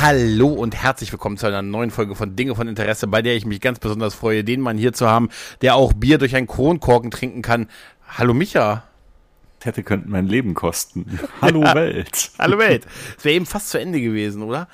Hallo und herzlich willkommen zu einer neuen Folge von Dinge von Interesse, bei der ich mich ganz besonders freue, den Mann hier zu haben, der auch Bier durch einen Kronkorken trinken kann. Hallo Micha. Hätte könnte mein Leben kosten. Hallo Welt. Hallo Welt. Es wäre eben fast zu Ende gewesen, oder?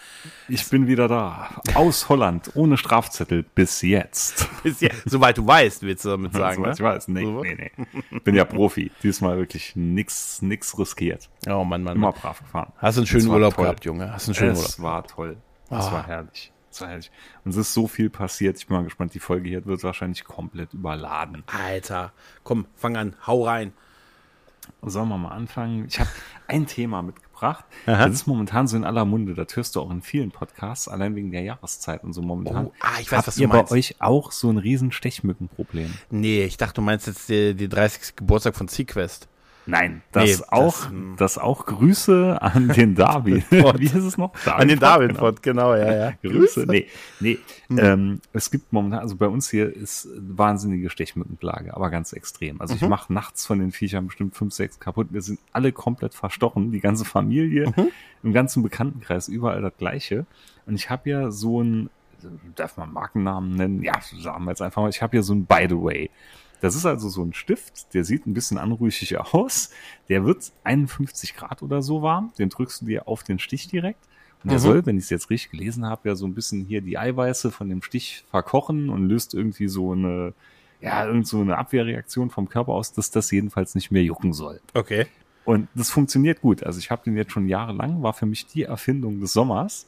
Ich bin wieder da. Aus Holland, ohne Strafzettel, bis jetzt. Bis jetzt. Soweit du weißt, willst du damit sagen, Soweit ne? Ich weiß, nee, So. nee, nee. Bin ja Profi. Diesmal wirklich nix, nix riskiert. Oh Mann, Mann, Immer Mann. brav gefahren. Hast du einen schönen Es Urlaub toll. gehabt, Junge? Hast du einen schönen Urlaub? Es war toll. Es Ah. war herrlich. Es war herrlich. Und es ist so viel passiert. Ich bin mal gespannt. Die Folge hier wird wahrscheinlich komplett überladen. Alter, komm, fang an, hau rein. Sollen wir mal anfangen? Ich habe ein Thema mitgebracht. Aha. Das ist momentan so in aller Munde. Das hörst du auch in vielen Podcasts, allein wegen der Jahreszeit und so momentan. Oh, ah, ich weiß, Habt was du ihr meinst. bei euch auch so ein riesen Stechmückenproblem? Nee, ich dachte, du meinst jetzt die 30. Geburtstag von Sequest. Nein, das Nee, das, auch, hm. das auch Grüße an den David. Wie ist es noch? An den David, David Pott, genau, ja, ja. Grüße. Nee, nee. Hm. Ähm, es gibt momentan, also bei uns hier ist wahnsinnige Stechmückenplage, aber ganz extrem. Also Mhm. ich mache nachts von den Viechern bestimmt fünf, sechs kaputt. Wir sind alle komplett verstochen, die ganze Familie, Mhm. im ganzen Bekanntenkreis, überall das Gleiche. Und ich habe ja so ein, darf man Markennamen nennen? Ja, sagen wir jetzt einfach mal, ich habe ja so ein By the Way. Das ist also so ein Stift, der sieht ein bisschen anrüchig aus. Der wird 51 Grad oder so warm. Den drückst du dir auf den Stich direkt. Und der Mhm. soll, wenn ich es jetzt richtig gelesen habe, ja so ein bisschen hier die Eiweiße von dem Stich verkochen und löst irgendwie so eine, ja, irgend so eine Abwehrreaktion vom Körper aus, dass das jedenfalls nicht mehr jucken soll. Okay. Und das funktioniert gut. Also ich habe den jetzt schon jahrelang, war für mich die Erfindung des Sommers.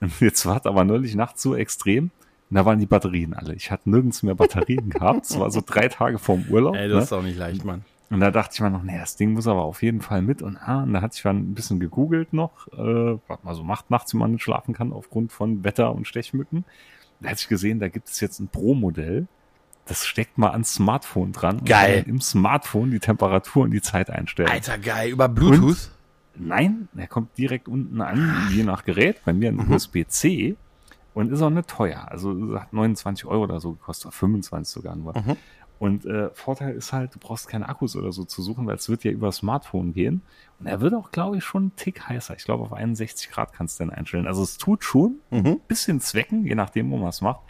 Und jetzt war es aber neulich nachts so extrem. Und da waren die Batterien alle. Ich hatte nirgends mehr Batterien gehabt. Es war so drei Tage vorm Urlaub. Ey, ne? das ist auch nicht leicht, Mann. Und da dachte ich mir noch, nee, das Ding muss aber auf jeden Fall mit. Und, ah, und da hatte ich dann ein bisschen gegoogelt noch, äh, was man so macht nachts, wenn man nicht schlafen kann, aufgrund von Wetter und Stechmücken. Da hatte ich gesehen, da gibt es jetzt ein Pro-Modell. Das steckt mal ans Smartphone dran. und Geil. Im Smartphone die Temperatur und die Zeit einstellen. Alter, geil, über Bluetooth? Nein, er kommt direkt unten an, je nach Gerät. Bei mir ein USB-C und ist auch nicht teuer. Also hat 29 Euro oder so gekostet, oder 25 sogar nur. Mhm. Und äh, Vorteil ist halt, du brauchst keine Akkus oder so zu suchen, weil es wird ja über Smartphone gehen. Und er wird auch, glaube ich, schon einen Tick heißer. Ich glaube, auf 61 Grad kannst du den einstellen. Also es tut schon Mhm. ein bisschen zwecken, je nachdem, wo man es macht.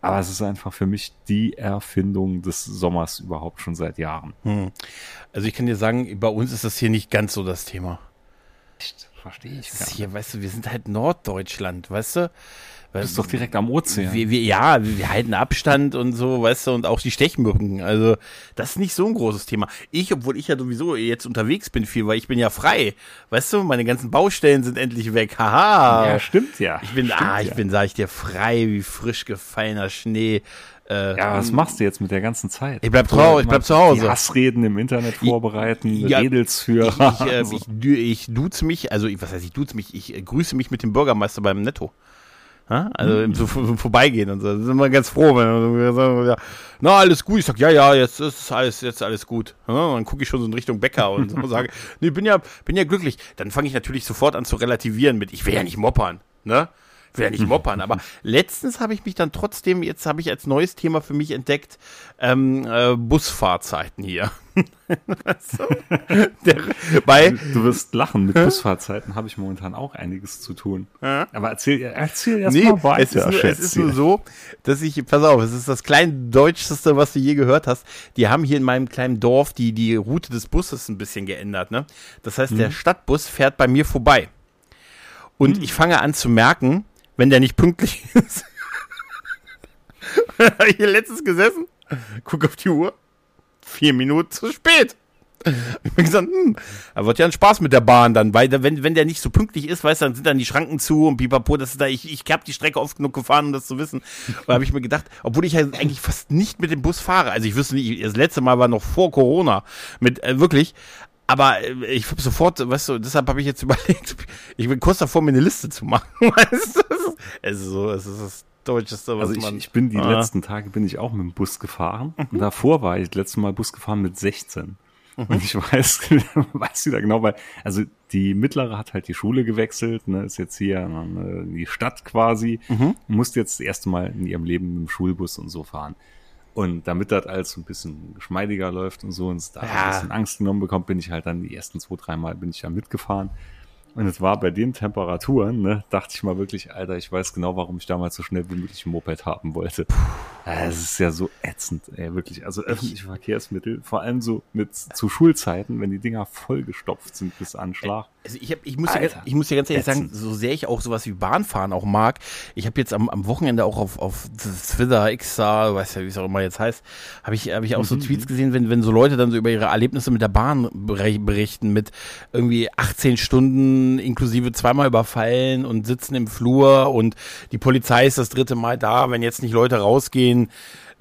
Aber es ist einfach für mich die Erfindung des Sommers überhaupt schon seit Jahren. Hm. Also ich kann dir sagen, bei uns ist das hier nicht ganz so das Thema. Echt? Verstehe ich gar hier, weißt du, wir sind halt Norddeutschland, weißt du? Du bist doch direkt am Ozean. Wir, wir, ja, wir halten Abstand und so, weißt du, und auch die Stechmücken. Also, das ist nicht so ein großes Thema. Ich, obwohl ich ja sowieso jetzt unterwegs bin viel, weil ich bin ja frei. Weißt du, meine ganzen Baustellen sind endlich weg. Haha. Ja, stimmt ja. ich bin, stimmt ah, ich ja. bin, sag ich dir, frei wie frisch gefallener Schnee. Äh, Ja, was machst du jetzt mit der ganzen Zeit? Ich bleib trau- ich bleib zu Hause. Hassreden im Internet vorbereiten, Ja, Redelsführer. Ich, ich, äh, Also, ich, ich duze mich, also ich, was heißt ich duze mich, ich äh, grüße mich mit dem Bürgermeister beim Netto. Ha? Also Hm. im so, so Vorbeigehen und so. Da sind wir ganz froh, wenn wir sagen, ja, na, alles gut. Ich sag, ja, ja, jetzt ist alles, jetzt alles gut. Ja, und dann gucke ich schon so in Richtung Bäcker und so sage, nee, bin ja, bin ja glücklich. Dann fange ich natürlich sofort an zu relativieren mit, ich will ja nicht moppern, ne? Ich will ja nicht moppern, aber letztens habe ich mich dann trotzdem, jetzt habe ich als neues Thema für mich entdeckt, ähm, äh, Busfahrzeiten hier. Du? Der, bei, du wirst lachen, mit Busfahrzeiten habe ich momentan auch einiges zu tun. Aber erzähl, erzähl erst Nee, mal weiter. es ist, nur, es ist nur so, dass ich, pass auf, es ist das kleindeutschste, was du je gehört hast. Die haben hier in meinem kleinen Dorf die, die Route des Busses ein bisschen geändert, ne? Das heißt, Mhm. der Stadtbus fährt bei mir vorbei. Und Mhm. ich fange an zu merken, wenn der nicht pünktlich ist. Hab ich hier letztens gesessen, guck auf die Uhr, vier Minuten zu spät. Ich bin gesagt, hm, da wird ja ein Spaß mit der Bahn dann, weil wenn, wenn der nicht so pünktlich ist, weißt du, dann sind dann die Schranken zu und pipapo, das ist da, ich, ich hab die Strecke oft genug gefahren, um das zu wissen. Da habe ich mir gedacht, obwohl ich ja eigentlich fast nicht mit dem Bus fahre, also ich wüsste nicht, das letzte Mal war noch vor Corona, mit, äh, wirklich, aber äh, ich habe sofort, weißt du, deshalb habe ich jetzt überlegt, ich bin kurz davor, mir eine Liste zu machen, weißt du, es ist so, es ist Deutscheste, was Also ich, man. ich bin die Ah. letzten Tage bin ich auch mit dem Bus gefahren. Und davor war ich das letzte Mal Bus gefahren mit 16. Und ich weiß, weiß wieder genau, weil, also die mittlere hat halt die Schule gewechselt, ne, ist jetzt hier in die Stadt quasi, musste jetzt das erste Mal in ihrem Leben mit dem Schulbus und so fahren. Und damit das alles so ein bisschen geschmeidiger läuft und so und es da Ja. ein bisschen Angst genommen bekommt, bin ich halt dann die ersten zwei, dreimal bin ich da mitgefahren. Und es war bei den Temperaturen, ne, dachte ich mal wirklich, Alter, ich weiß genau, warum ich damals so schnell wie möglich ein Moped haben wollte. Ja, Es ist ja so ätzend, ey, wirklich. Also öffentliche Verkehrsmittel, vor allem so mit zu Schulzeiten, wenn die Dinger vollgestopft sind bis Anschlag. Also ich, hab, ich, muss ja, Alter, ganz- ich muss ja ganz ehrlich sagen, ätzend. so sehr ich auch sowas wie Bahnfahren auch mag, ich habe jetzt am, am Wochenende auch auf, auf Twitter, Xa, weiß ja, wie es auch immer jetzt heißt, habe ich, hab ich auch so Tweets gesehen, wenn, wenn so Leute dann so über ihre Erlebnisse mit der Bahn berichten, mit irgendwie 18 Stunden inklusive zweimal überfallen und sitzen im Flur und die Polizei ist das dritte Mal da, wenn jetzt nicht Leute rausgehen,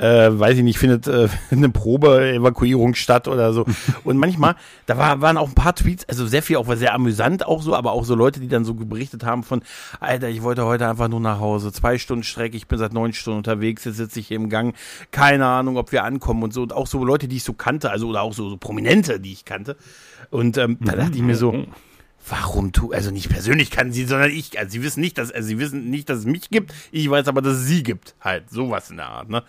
äh, weiß ich nicht, findet äh, eine Probe-Evakuierung statt oder so. Und manchmal, da war, waren auch ein paar Tweets, also sehr viel auch war sehr amüsant auch so, aber auch so Leute, die dann so berichtet haben von, Alter, ich wollte heute einfach nur nach Hause, zwei Stunden Strecke, ich bin seit neun Stunden unterwegs, jetzt sitze ich hier im Gang, keine Ahnung, ob wir ankommen und so. Und auch so Leute, die ich so kannte, also oder auch so, so Prominente, die ich kannte. Und ähm, da dachte ich mir so, Warum tu, also nicht persönlich kann sie, sondern ich, also sie wissen nicht, dass, also sie wissen nicht, dass es mich gibt, ich weiß aber, dass es sie gibt, halt, sowas in der Art, ne?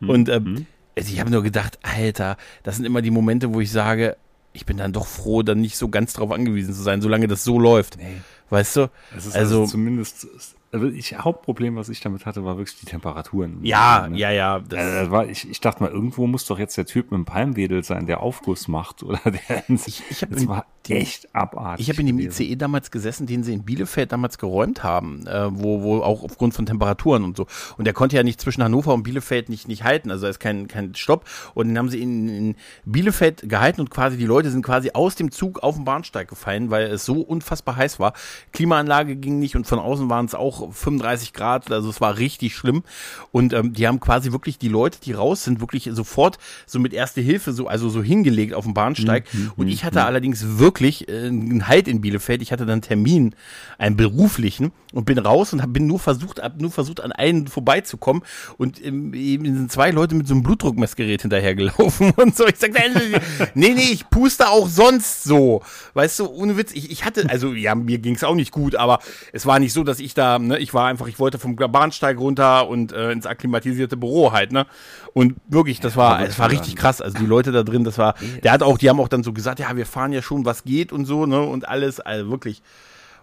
Und ähm, also ich habe nur gedacht, Alter, das sind immer die Momente, wo ich sage, ich bin dann doch froh, dann nicht so ganz drauf angewiesen zu sein, solange das so läuft. Nee. Weißt du? Es ist also, also, zumindest, also ich, Hauptproblem, was ich damit hatte, war wirklich die Temperaturen. ja, Ne? ja, ja, das, Äh, das war, ich, ich dachte mal, irgendwo muss doch jetzt der Typ mit dem Palmwedel sein, der Aufguss macht. Oder der, Ich- ich das in- war echt abartig. Ich habe in dem. ICE damals gesessen, den sie in Bielefeld damals geräumt haben, äh, wo, wo auch aufgrund von Temperaturen und so. Und der konnte ja nicht zwischen Hannover und Bielefeld nicht, nicht halten, also da ist kein, kein Stopp. Und den haben sie in, in Bielefeld gehalten und quasi die Leute sind quasi aus dem Zug auf den Bahnsteig gefallen, weil es so unfassbar heiß war. Klimaanlage ging nicht und von außen waren es auch 35 Grad, also es war richtig schlimm. Und ähm, die haben quasi wirklich die Leute, die raus sind, wirklich sofort so mit Erste Hilfe, so, also so hingelegt auf dem Bahnsteig. und ich hatte allerdings wirklich äh, einen Halt in Bielefeld. Ich hatte dann einen Termin, einen beruflichen und bin raus und hab, bin nur versucht, hab nur versucht, an einen vorbeizukommen. Und ähm, eben sind zwei Leute mit so einem Blutdruckmessgerät hinterhergelaufen und so. Ich sagte, nee, nee, ich puste auch sonst so. Weißt du, ohne Witz, ich, ich hatte, also ja, mir ging's auch nicht gut, aber es war nicht so, dass ich da, ne, ich war einfach, ich wollte vom Bahnsteig runter und äh, ins akklimatisierte Büro halt, ne? Und wirklich, das war, aber es war richtig krass. Also die Leute da drin, das war, der hat auch, die haben auch dann so gesagt, ja, wir fahren ja schon, was geht und so, ne? Und alles, also wirklich.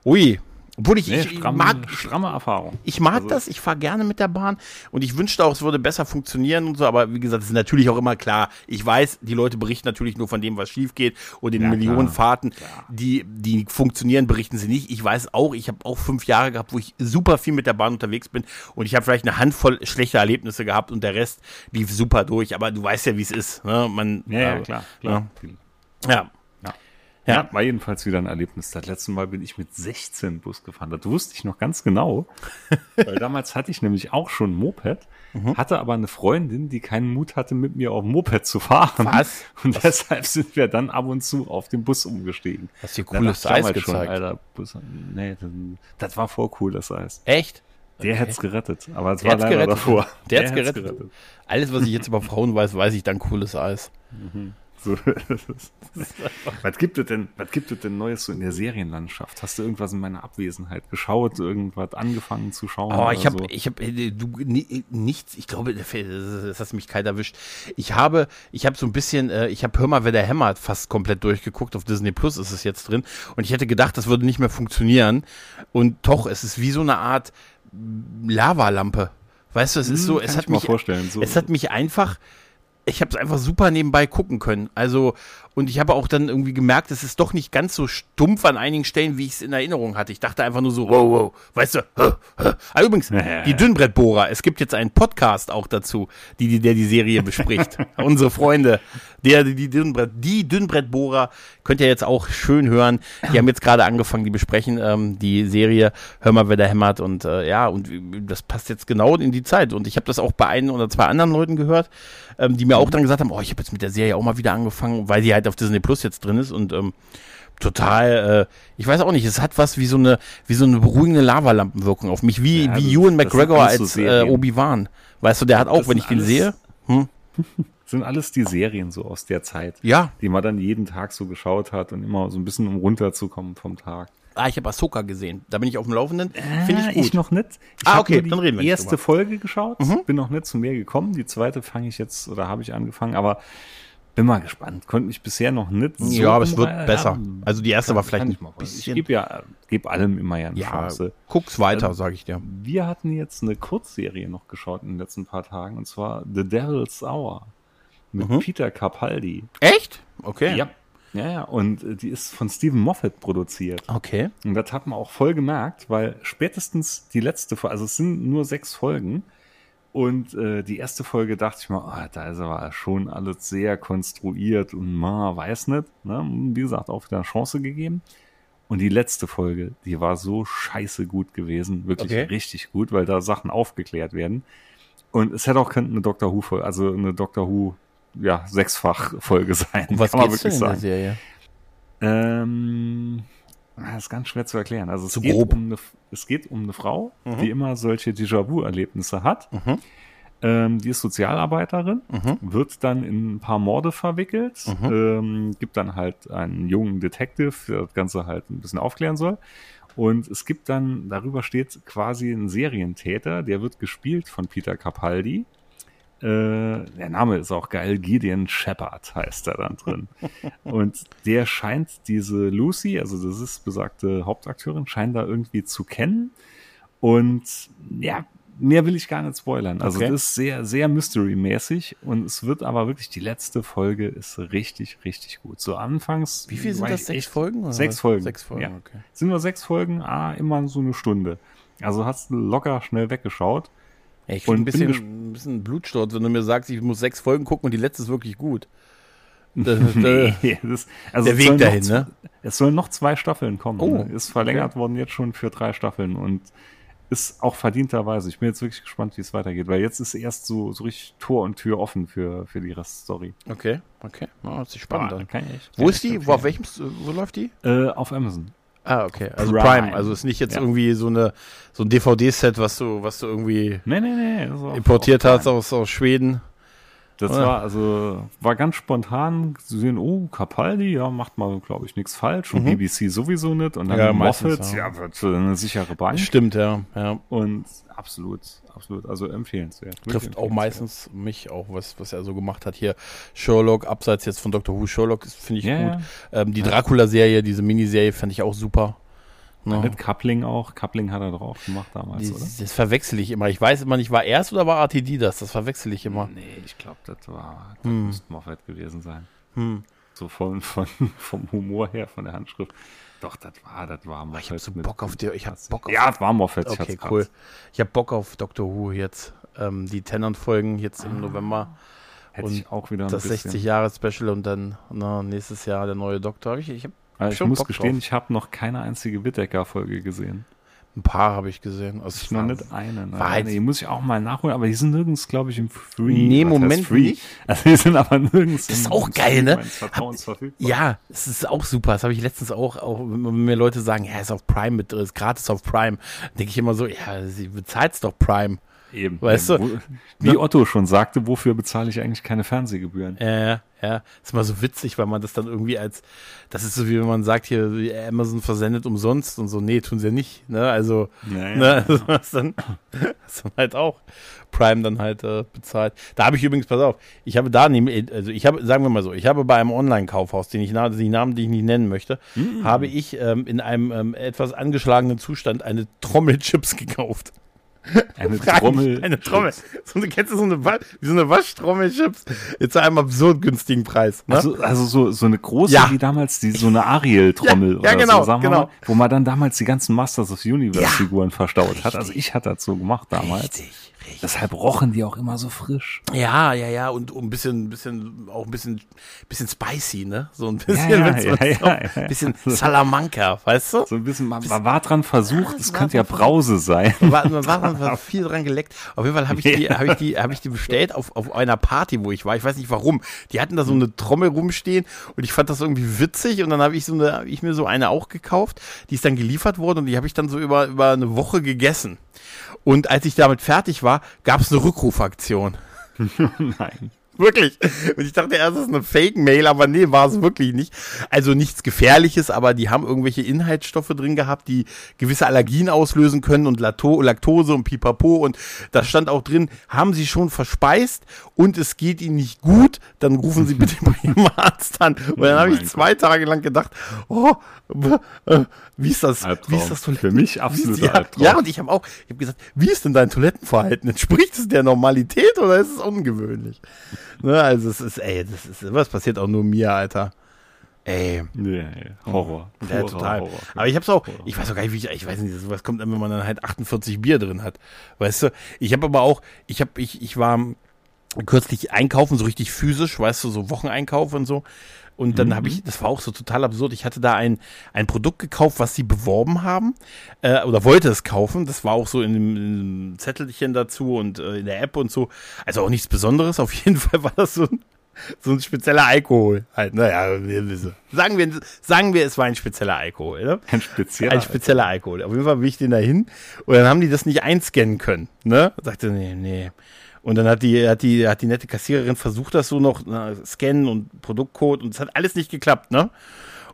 Ui. Obwohl ich, Nee, ich, stramme, mag, stramme Erfahrung. ich mag Also- das, ich fahre gerne mit der Bahn und ich wünschte auch, es würde besser funktionieren und so, aber wie gesagt, es ist natürlich auch immer klar. Ich weiß, die Leute berichten natürlich nur von dem, was schief geht und in Ja, Millionen klar. Fahrten, die, die funktionieren, berichten sie nicht. Ich weiß auch, ich habe auch fünf Jahre gehabt, wo ich super viel mit der Bahn unterwegs bin und ich habe vielleicht eine Handvoll schlechter Erlebnisse gehabt und der Rest lief super durch, aber du weißt ja, wie es ist. Ne? Man, Ja, ja, äh, klar. klar. Ja. ja. Ja. Ja. war jedenfalls wieder ein Erlebnis. Das letzte Mal bin ich mit 16 Bus gefahren. Das wusste ich noch ganz genau. weil damals hatte ich nämlich auch schon ein Moped, Mhm. hatte aber eine Freundin, die keinen Mut hatte, mit mir auf dem Moped zu fahren. Was? Und deshalb sind wir dann ab und zu auf den Bus umgestiegen. Hast Da cooles Eis damals schon, gezeigt. Alter, Bus, nee, das, das war voll cool, das Eis. Echt? Der hätte es gerettet, aber es Der war hat's leider gerettet. davor. Der hat's hätt's gerettet. Alles, was ich jetzt über Frauen weiß, weiß ich dann cooles Eis. So, was gibt es denn, was gibt es denn Neues so in der Serienlandschaft? Hast du irgendwas in meiner Abwesenheit geschaut, irgendwas angefangen zu schauen? Oh, ich habe, so? ich habe, du ni- nichts. Ich glaube, das hat mich kalt erwischt. Ich habe, ich habe so ein bisschen, äh, ich habe Hör mal, wer der hämmert fast komplett durchgeguckt. Auf Disney Plus ist es jetzt drin. Und ich hätte gedacht, das würde nicht mehr funktionieren. Und doch, es ist wie so eine Art Lavalampe. Weißt du, es ist Hm, so, kann es hat mich, vorstellen, so- es hat mich einfach, ich habe es einfach super nebenbei gucken können. Also, und ich habe auch dann irgendwie gemerkt, es ist doch nicht ganz so stumpf an einigen Stellen, wie ich es in Erinnerung hatte. Ich dachte einfach nur so, wow, wow, weißt du. Hä. Ah, übrigens, die Dünnbrettbohrer, es gibt jetzt einen Podcast auch dazu, die, die, der die Serie bespricht. Unsere Freunde, Der, die, Dünnbrett, die Dünnbrettbohrer könnt ihr jetzt auch schön hören. Die haben jetzt gerade angefangen, die besprechen ähm, die Serie Hör mal, wer da hämmert. Und äh, ja, und das passt jetzt genau in die Zeit. Und ich habe das auch bei ein oder zwei anderen Leuten gehört, ähm, die mir auch dann gesagt haben, oh, ich habe jetzt mit der Serie auch mal wieder angefangen, weil die halt auf Disney Plus jetzt drin ist. Und ähm, total, äh, ich weiß auch nicht, es hat was wie so eine, wie so eine beruhigende Lavalampenwirkung auf mich, wie, Ja, wie Ewan McGregor als äh. Obi-Wan. Weißt du, der hat auch, wenn ich den sehe, hm, sind alles die Serien so aus der Zeit, ja, die man dann jeden Tag so geschaut hat und immer so ein bisschen um runterzukommen vom Tag. Ah, ich habe Ahsoka gesehen, da bin ich auf dem Laufenden, finde Ah, ich gut. noch nicht. Ich Ah, okay, die dann reden wir nicht erste drüber. Folge geschaut, bin noch nicht zu mir gekommen. Die zweite fange ich jetzt oder habe ich angefangen, aber bin mal gespannt. Konnte mich bisher noch nicht. so ja, aber es wird umreißen. besser. Ja, Also die erste war vielleicht kann ich mal. Ich bisschen, gebe ja, gebe allem immer ja eine ja, Chance. guck's weiter, sage ich dir. Wir hatten jetzt eine Kurzserie noch geschaut in den letzten paar Tagen und zwar The Devil's Hour mit Mhm. Peter Capaldi. Echt? Okay. Ja. Ja, ja, und äh, die ist von Stephen Moffat produziert. Okay. Und das hat man auch voll gemerkt, weil spätestens die letzte Folge, also es sind nur sechs Folgen. Und äh, die erste Folge dachte ich mir, ah, da ist aber schon alles sehr konstruiert und man weiß nicht. Ne? Wie gesagt, auch wieder eine Chance gegeben. Und die letzte Folge, die war so scheiße gut gewesen, wirklich Okay. richtig gut, weil da Sachen aufgeklärt werden. Und es hätte auch könnte eine Doctor Who Folge, also eine Doctor Who ja sechsfach Folge sein. Um was kann man wirklich sagen. Serie? Ähm, das ist ganz schwer zu erklären. Also es, Zu geht, grob. um eine, es geht um eine Frau, die immer solche Déjà-vu-Erlebnisse hat. Mhm. Ähm, die ist Sozialarbeiterin, Mhm. wird dann in ein paar Morde verwickelt, ähm, gibt dann halt einen jungen Detective, der das Ganze halt ein bisschen aufklären soll. Und es gibt dann, darüber steht quasi ein Serientäter, der wird gespielt von Peter Capaldi. Äh, der Name ist auch geil, Gideon Shepard heißt er dann drin. Und der scheint diese Lucy, also das ist besagte Hauptakteurin, scheint da irgendwie zu kennen. Und ja, mehr will ich gar nicht spoilern. Also Okay. das ist sehr, sehr Mystery-mäßig und es wird aber wirklich, die letzte Folge ist richtig, richtig gut. So anfangs. Wie viel sind das? Sechs Folgen? oder Sechs? Folgen. Sechs Folgen, Ja. okay. Sind nur sechs Folgen, ah, immer so eine Stunde. Also hast du locker schnell weggeschaut. Ja, ich Und ein bin bisschen, ein bisschen Blutsturz, wenn du mir sagst, ich muss sechs Folgen gucken und die letzte ist wirklich gut. Das, Nee, das, also der es Weg sollen noch dahin, z- ne? Es sollen noch zwei Staffeln kommen. Oh, ne? Ist verlängert worden jetzt schon für drei Staffeln und ist auch verdienterweise. Ich bin jetzt wirklich gespannt, wie es weitergeht, weil jetzt ist erst so, so richtig Tor und Tür offen für, für die Reststory. okay, okay. Ja, das ist spannend Boah, Wo ist die? Wo, auf welchem, wo läuft die? Äh, auf Amazon. Ah, okay. Also Prime. Prime. Also ist nicht jetzt Ja. irgendwie so eine so ein DVD-Set, was du, was du irgendwie Nee, nee, nee. importiert hast aus, aus Schweden. Das Oder? war also war ganz spontan zu sehen, oh, Capaldi, ja, macht mal, glaube ich, nichts falsch. Und BBC sowieso nicht. Und dann Mhm. Ja, Moffat, ja. ja. wird eine sichere Bank. Stimmt, ja. ja. Und absolut, absolut, also empfehlenswert. Trifft auch meistens mich auch, was, was er so gemacht hat hier. Sherlock, abseits jetzt von Dr. Who, Sherlock finde ich Ja, gut. Ähm, die Dracula-Serie, diese Miniserie, fand ich auch super. Ne? Mit Coupling auch. Coupling hat er doch auch gemacht damals, Die, oder? das verwechsel ich immer. Ich weiß immer nicht, war er es oder war RTD das? Das verwechsel ich immer. Nee, ich glaube, das war, das müsste Moffat gewesen sein. Hm. So von, von, vom Humor her, von der Handschrift. Doch, das war, das war Moffat. Ich hab so Bock auf die, ich hab Bock auf Ja, das war Moffat. ich Okay, grad. cool. Ich habe Bock auf Doctor Who jetzt. Ähm, die Tennant-Folgen jetzt im November. Hätte Und ich auch wieder ein Das bisschen. 60-Jahre-Special und dann na, nächstes Jahr der neue Doktor. Ich, ich habe Also ich muss Bock gestehen, drauf. ich habe noch keine einzige Whittaker-Folge gesehen. ein paar habe ich gesehen. Also Ich noch nicht eine. Nein, jetzt- die muss ich auch mal nachholen, aber die sind nirgends, glaube ich, im Free. Nee, Was Moment Free? nicht. Also die sind aber nirgends. Das ist auch geil, ne? verfügbar. Ja, es ist auch super. Das habe ich letztens auch, auch wenn mir Leute sagen, ja, ist auf Prime mit drin, ist gratis auf Prime, denke ich immer so, ja, sie bezahlt's doch Prime. Eben. Weißt du? Wo, wie Ne? Otto schon sagte, wofür bezahle ich eigentlich keine Fernsehgebühren? Ja, ja, ist mal so witzig, weil man das dann irgendwie als, das ist so wie wenn man sagt hier, Amazon versendet umsonst und so, nee, tun sie ja nicht, ne, also, Naja. ne, also was dann, was dann halt auch Prime dann halt äh, bezahlt. Da habe ich übrigens, pass auf, ich habe da, nehm- also ich habe, sagen wir mal so, ich habe bei einem Online-Kaufhaus, den ich, die Namen, die ich nicht nennen möchte, habe ich ähm, in einem ähm, etwas angeschlagenen Zustand eine Trommel Chips gekauft. Eine Frag Trommel. Eine Trommel. So eine, kennst du so eine, wie so eine Waschtrommel-Chips? Jetzt zu einem absurd günstigen Preis. Ne? Also, also so, so eine große, Ja. wie damals, die, so eine Ariel-Trommel Ja, ja, oder genau, so, sagen wir genau. mal, wo man dann damals die ganzen Masters of Ja. Universe-Figuren verstaut hat. Also ich hatte das so gemacht damals. Richtig, Deshalb rochen die auch immer so frisch. Ja, ja, ja, und ein bisschen, bisschen, auch ein bisschen, bisschen spicy, ne? So ein bisschen, ja, ja, ja, auch- ja. bisschen Salamanca, weißt du? So ein bisschen, man, man war dran versucht, das es könnte ja Brause sein. man war, man war viel dran geleckt. Auf jeden Fall habe ich die, habe ich die, habe ich die bestellt auf, auf einer Party, wo ich war. Ich weiß nicht warum. Die hatten da so eine Trommel rumstehen und ich fand das irgendwie witzig und dann habe ich so eine, hab ich mir so eine auch gekauft. Die ist dann geliefert worden und die habe ich dann so über, über eine Woche gegessen. Und als ich damit fertig war, gab es eine Rückrufaktion. Nein. Wirklich. Und ich dachte erst, das ist eine Fake-Mail, aber nee, war es wirklich nicht. Also nichts Gefährliches, aber die haben irgendwelche Inhaltsstoffe drin gehabt, die gewisse Allergien auslösen können und Laktose und Pipapo. Und da stand auch drin, haben Sie schon verspeist und es geht Ihnen nicht gut, dann rufen Sie bitte bei Ihrem Arzt an. Und dann Oh habe ich mein zwei Tage lang gedacht, oh, äh, wie ist das? Albtraum. Wie ist das Für mich absoluter ja, Albtraum. Ja, und ich habe auch, ich habe gesagt, wie ist denn dein Toilettenverhalten? Entspricht es der Normalität oder ist es ungewöhnlich? Ne, also es ist, ey, das ist, was passiert auch nur mir, Alter. Ey, Ja, ja. Horror. ja, Purer total. Horror. Aber ich hab's auch, ich weiß auch gar nicht, wie ich, ich weiß nicht, sowas kommt dann, wenn man dann halt 48 Bier drin hat. Weißt du, ich habe aber auch, ich habe, ich, ich war kürzlich einkaufen, so richtig physisch, weißt du, so Wocheneinkauf und so. Und dann habe ich, das war auch so total absurd, ich hatte da ein, ein Produkt gekauft, was sie beworben haben, äh, oder wollte es kaufen. Das war auch so in dem, in dem Zettelchen dazu und äh, in der App und so. Also auch nichts Besonderes. Auf jeden Fall war das so ein, so ein spezieller Alkohol. Halt, naja. Sagen wir, sagen wir, es war ein spezieller Alkohol, ne? Ein spezieller. Ein spezieller Alkohol. Auf jeden Fall bin ich den da hin und dann haben die das nicht einscannen können. Ne? Sagte, nee, nee. Und dann hat die, hat die, hat die nette Kassiererin versucht, das so noch na, scannen und Produktcode und es hat alles nicht geklappt, ne?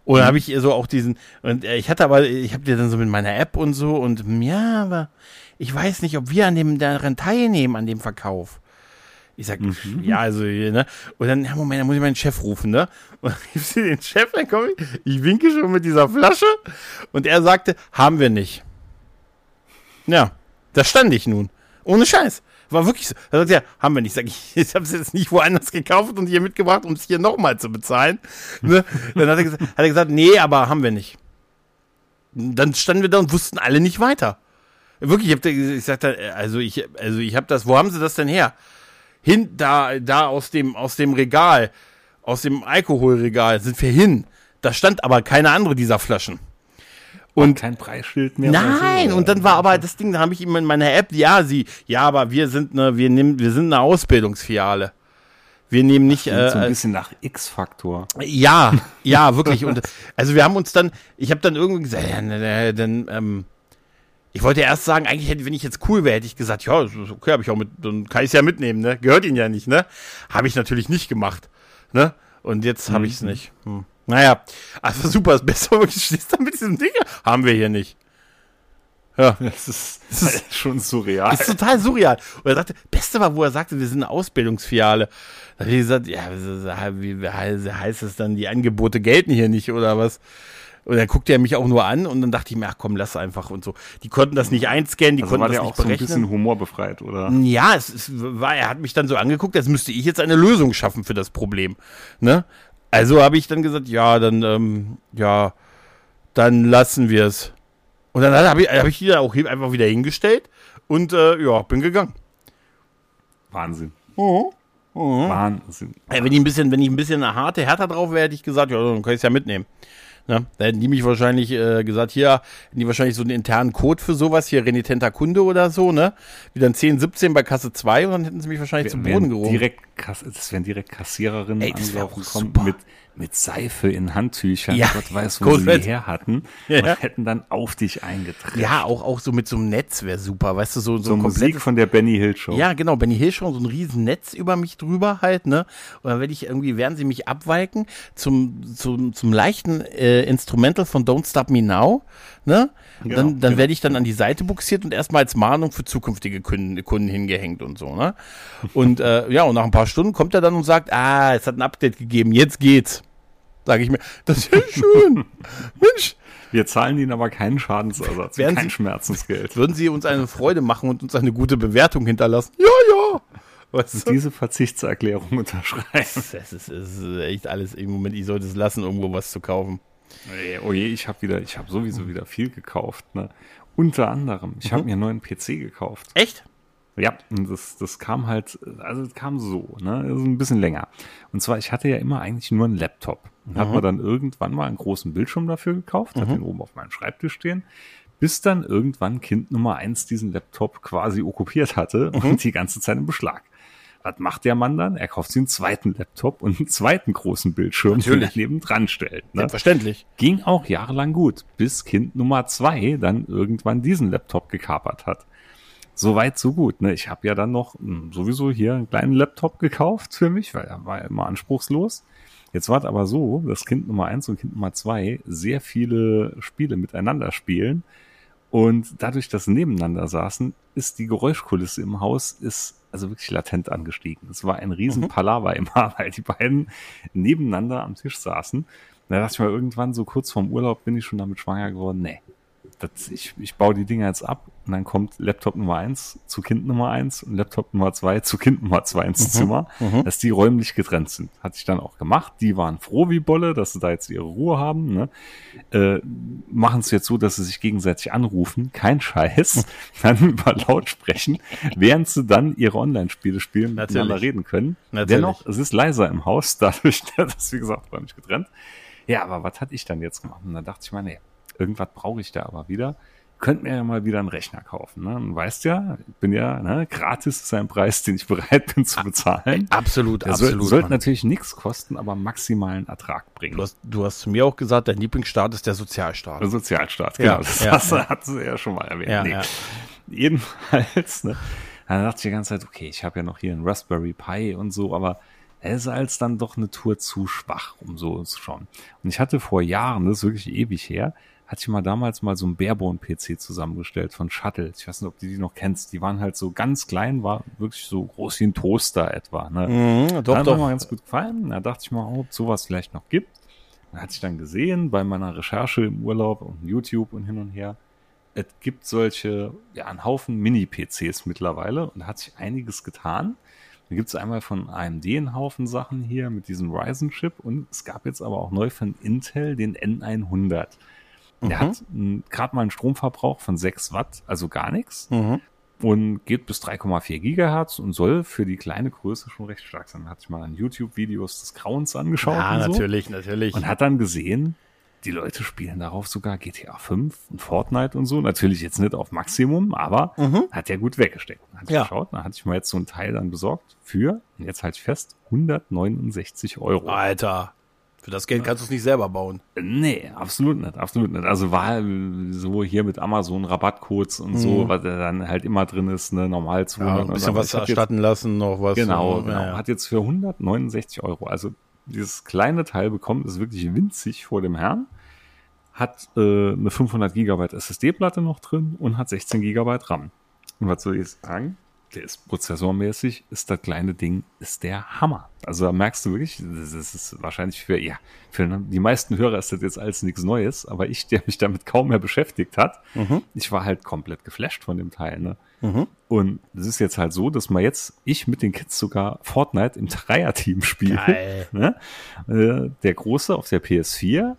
Und dann habe ich ihr so auch diesen, und äh, ich hatte aber, ich habe dir dann so mit meiner App und so und ja, aber ich weiß nicht, ob wir an dem daran teilnehmen, an dem Verkauf. Ich sag, ja, also, ne? Und dann, ja, Moment, dann muss ich meinen Chef rufen, ne? Und dann rief sie den Chef, dann komme ich, ich winke schon mit dieser Flasche und er sagte, haben wir nicht. Ja, da stand ich nun. Ohne Scheiß. War wirklich so. Er sagt, ja, haben wir nicht. Sag ich, ich habe es jetzt nicht woanders gekauft und hier mitgebracht, um es hier nochmal zu bezahlen. Ne? Dann hat er, gesagt, hat er gesagt, nee, aber haben wir nicht. Dann standen wir da und wussten alle nicht weiter. Wirklich, ich, hab, da- ich sagte, also ich, also ich habe das, wo haben sie das denn her? Hin, da, da aus dem, aus dem Regal, aus dem Alkoholregal sind wir hin. Da stand aber keine andere dieser Flaschen. Und kein Preisschild mehr. Nein, so, und dann war aber das Ding, da habe ich ihm in meiner App, ja, sie, ja, aber wir sind eine, wir nehmen, wir sind eine Ausbildungsfiliale. Wir nehmen nicht, Klingt so ein äh, bisschen nach X-Faktor. ja, ja, wirklich. Und also wir haben uns dann, ich habe dann irgendwie gesagt, ja, ne, ne, dann, ähm, ich wollte erst sagen, eigentlich hätte, wenn ich jetzt cool wäre, hätte ich gesagt, ja, okay, habe ich auch mit, dann kann ich es ja mitnehmen, ne? Gehört ihnen ja nicht, ne? Habe ich natürlich nicht gemacht, ne? Und jetzt habe ich es nicht. Hm. Naja, also super, das Beste war wirklich, stehst da mit diesem Ding, haben wir hier nicht. Ja. Das ist, das ist schon surreal. Das ist total surreal. Und er sagte, Beste war, wo er sagte, wir sind eine Ausbildungsfiliale. Da habe ich gesagt, ja, wie, heißt es dann, die Angebote gelten hier nicht oder was? Und dann guckte er mich auch nur an und dann dachte ich mir, ach komm, lass einfach und so. Die konnten das nicht einscannen, die also konnten war das der nicht auch so ein berechnen. bisschen humorbefreit, oder? Ja, es, es war, er hat mich dann so angeguckt, als müsste ich jetzt eine Lösung schaffen für das Problem. Ne? Also habe ich dann gesagt, ja, dann, ähm, ja, dann lassen wir es. Und dann habe ich, hab ich die da auch einfach wieder hingestellt und äh, ja, bin gegangen. Wahnsinn. Mhm. Wahnsinn. Ey, wenn ich ein bisschen, wenn ich ein bisschen eine harte Härter drauf wäre, hätte ich gesagt, ja, dann kann ich es ja mitnehmen. Ne? Da hätten die mich wahrscheinlich äh, gesagt, hier, hätten die wahrscheinlich so einen internen Code für sowas, hier renitenter Kunde oder so, ne? Wie dann 10, 17 bei Kasse 2 und dann hätten sie mich wahrscheinlich zu Boden gehoben. direkt, das wären direkt Kassiererinnen Ey, wär angelaufen auch kommen mit, mit Seife in Handtüchern. Ja, Gott weiß, wo sie die her hatten. Ja. Und hätten dann auf dich eingetreten. Ja, auch, auch so mit so einem Netz wäre super, weißt du, so, so, So ein Musik von der Benny Hill Show. Ja, genau, Benny Hill schon so ein riesen Netz über mich drüber halt, ne? Und dann werde ich irgendwie, werden sie mich abweiken zum, zum, zum leichten äh, Instrumental von Don't Stop Me Now, ne? Genau, dann dann genau. werde ich dann an die Seite buxiert und erstmal als Mahnung für zukünftige Kunden, Kunden hingehängt und so, ne? Und äh, ja, und nach ein paar Stunden kommt er dann und sagt, ah, es hat ein Update gegeben, jetzt geht's. Sage ich mir, das ist ja schön. Mensch, Wir zahlen ihnen aber keinen Schadensersatz, Werden kein Sie- Schmerzensgeld. würden sie uns eine Freude machen und uns eine gute Bewertung hinterlassen? Ja, ja. Weißt du? Diese Verzichtserklärung unterschreiben. Es ist, es ist echt alles im Moment, ich sollte es lassen, irgendwo was zu kaufen. Oh je, ich habe wieder, ich habe sowieso wieder viel gekauft. Ne? Unter anderem, ich habe mir einen neuen PC gekauft. Echt? Ja, und das, das kam halt, also es kam so, ne, also ein bisschen länger. Und zwar, ich hatte ja immer eigentlich nur einen Laptop. Und habe mir dann irgendwann mal einen großen Bildschirm dafür gekauft, hatte den oben auf meinem Schreibtisch stehen, bis dann irgendwann Kind Nummer eins diesen Laptop quasi okkupiert hatte und die ganze Zeit im Beschlag. Was macht der Mann dann? Er kauft sich einen zweiten Laptop und einen zweiten großen Bildschirm, den er Natürlich. neben dran stellt. Ne? Selbstverständlich. Ging auch jahrelang gut, bis Kind Nummer zwei dann irgendwann diesen Laptop gekapert hat. So weit, so gut. Ne? Ich habe ja dann noch mh, sowieso hier einen kleinen Laptop gekauft für mich, weil er war ja immer anspruchslos. Jetzt war es aber so, dass Kind Nummer eins und Kind Nummer zwei sehr viele Spiele miteinander spielen. Und dadurch, dass sie nebeneinander saßen, ist die Geräuschkulisse im Haus ist also wirklich latent angestiegen. Es war ein riesen Palaver immer, weil die beiden nebeneinander am Tisch saßen. Da dachte ich mal, irgendwann so kurz vorm Urlaub bin ich schon damit schwanger geworden. Nee, das, ich, ich baue die Dinger jetzt ab und dann kommt Laptop Nummer eins zu Kind Nummer eins und Laptop Nummer zwei zu Kind Nummer zwei ins Zimmer, dass die räumlich getrennt sind. Hatte ich dann auch gemacht. Die waren froh wie Bolle, dass sie da jetzt ihre Ruhe haben. Ne? Äh, Machen es jetzt so, dass sie sich gegenseitig anrufen, kein Scheiß, dann über laut sprechen, während sie dann ihre Online-Spiele spielen, miteinander Natürlich. reden können. Natürlich. Dennoch, es ist leiser im Haus, dadurch, dass, wie gesagt, räumlich getrennt. Ja, aber was hatte ich dann jetzt gemacht? Und da dachte ich mir, nee, irgendwas brauche ich da aber wieder. Könnt mir ja mal wieder einen Rechner kaufen. Ne? Und weißt ja, ich bin ja, ne, gratis ist ein Preis, den ich bereit bin zu bezahlen. Absolut, Der soll, absolut. sollte Mann. natürlich nichts kosten, aber maximalen Ertrag bringen. Du hast, du hast zu mir auch gesagt, dein Lieblingsstaat ist der Sozialstaat. Der Sozialstaat, Ja, genau. das ja, hast, du- ja. hat sie ja schon mal erwähnt. Ja, nee. ja. Jedenfalls, ne, dann dachte ich die ganze Zeit, okay, ich habe ja noch hier einen Raspberry Pi und so, aber er ist als dann doch eine Tour zu schwach, um so zu schauen. Und ich hatte vor Jahren, das ist wirklich ewig her, hatte ich mal damals mal so einen Barebone-PC zusammengestellt von Shuttle. Ich weiß nicht, ob du die noch kennst. Die waren halt so ganz klein, war wirklich so groß wie ein Toaster etwa. Ne? Mhm, doch, Hat mir mal ganz gut gefallen. Da dachte ich mal, ob es sowas vielleicht noch gibt. Dann hatte ich dann gesehen bei meiner Recherche im Urlaub und YouTube und hin und her. Es gibt solche, ja, einen Haufen Mini-PCs mittlerweile und da hat sich einiges getan. Da gibt es einmal von AMD einen Haufen Sachen hier mit diesem Ryzen-Chip und es gab jetzt aber auch neu von Intel den N100. Der hat gerade mal einen Stromverbrauch von 6 Watt, also gar nichts Mhm. und geht bis 3,4 Gigahertz und soll für die kleine Größe schon recht stark sein. Hat sich mal an YouTube-Videos des Grauens angeschaut Ja, und so natürlich, natürlich. und hat dann gesehen, die Leute spielen darauf sogar GTA 5 und Fortnite und so. Natürlich jetzt nicht auf Maximum, aber hat ja gut weggesteckt. Hat ich Ja. geschaut, dann hatte ich mir jetzt so ein Teil dann besorgt für, und jetzt halte ich fest, 169 Euro. Alter, für das Geld kannst du es nicht selber bauen. Nee, absolut nicht, absolut nicht. Also war so hier mit Amazon Rabattcodes und so, was da dann halt immer drin ist, ne, normal 200 Mhm. Ja, ein bisschen was hab jetzt- erstatten lassen, noch was. Genau, äh, genau. ja, ja. Hat jetzt für 169 Euro, also dieses kleine Teil bekommt, ist wirklich winzig vor dem Herrn. Hat äh, eine 500 Gigabyte SSD-Platte noch drin und hat 16 Gigabyte RAM. Und was soll ich sagen? Der ist prozessormäßig, ist das kleine Ding, ist der Hammer. Also da merkst du wirklich, das ist- wahrscheinlich für, ja, für die meisten Hörer ist das jetzt alles nichts Neues, aber ich, der mich damit kaum mehr beschäftigt hat, ich war halt komplett geflasht von dem Teil, ne? Und es ist jetzt halt so, dass man jetzt, ich mit den Kids sogar Fortnite im Dreier-Team spiele. Ne? Äh, Der Große auf der PS4,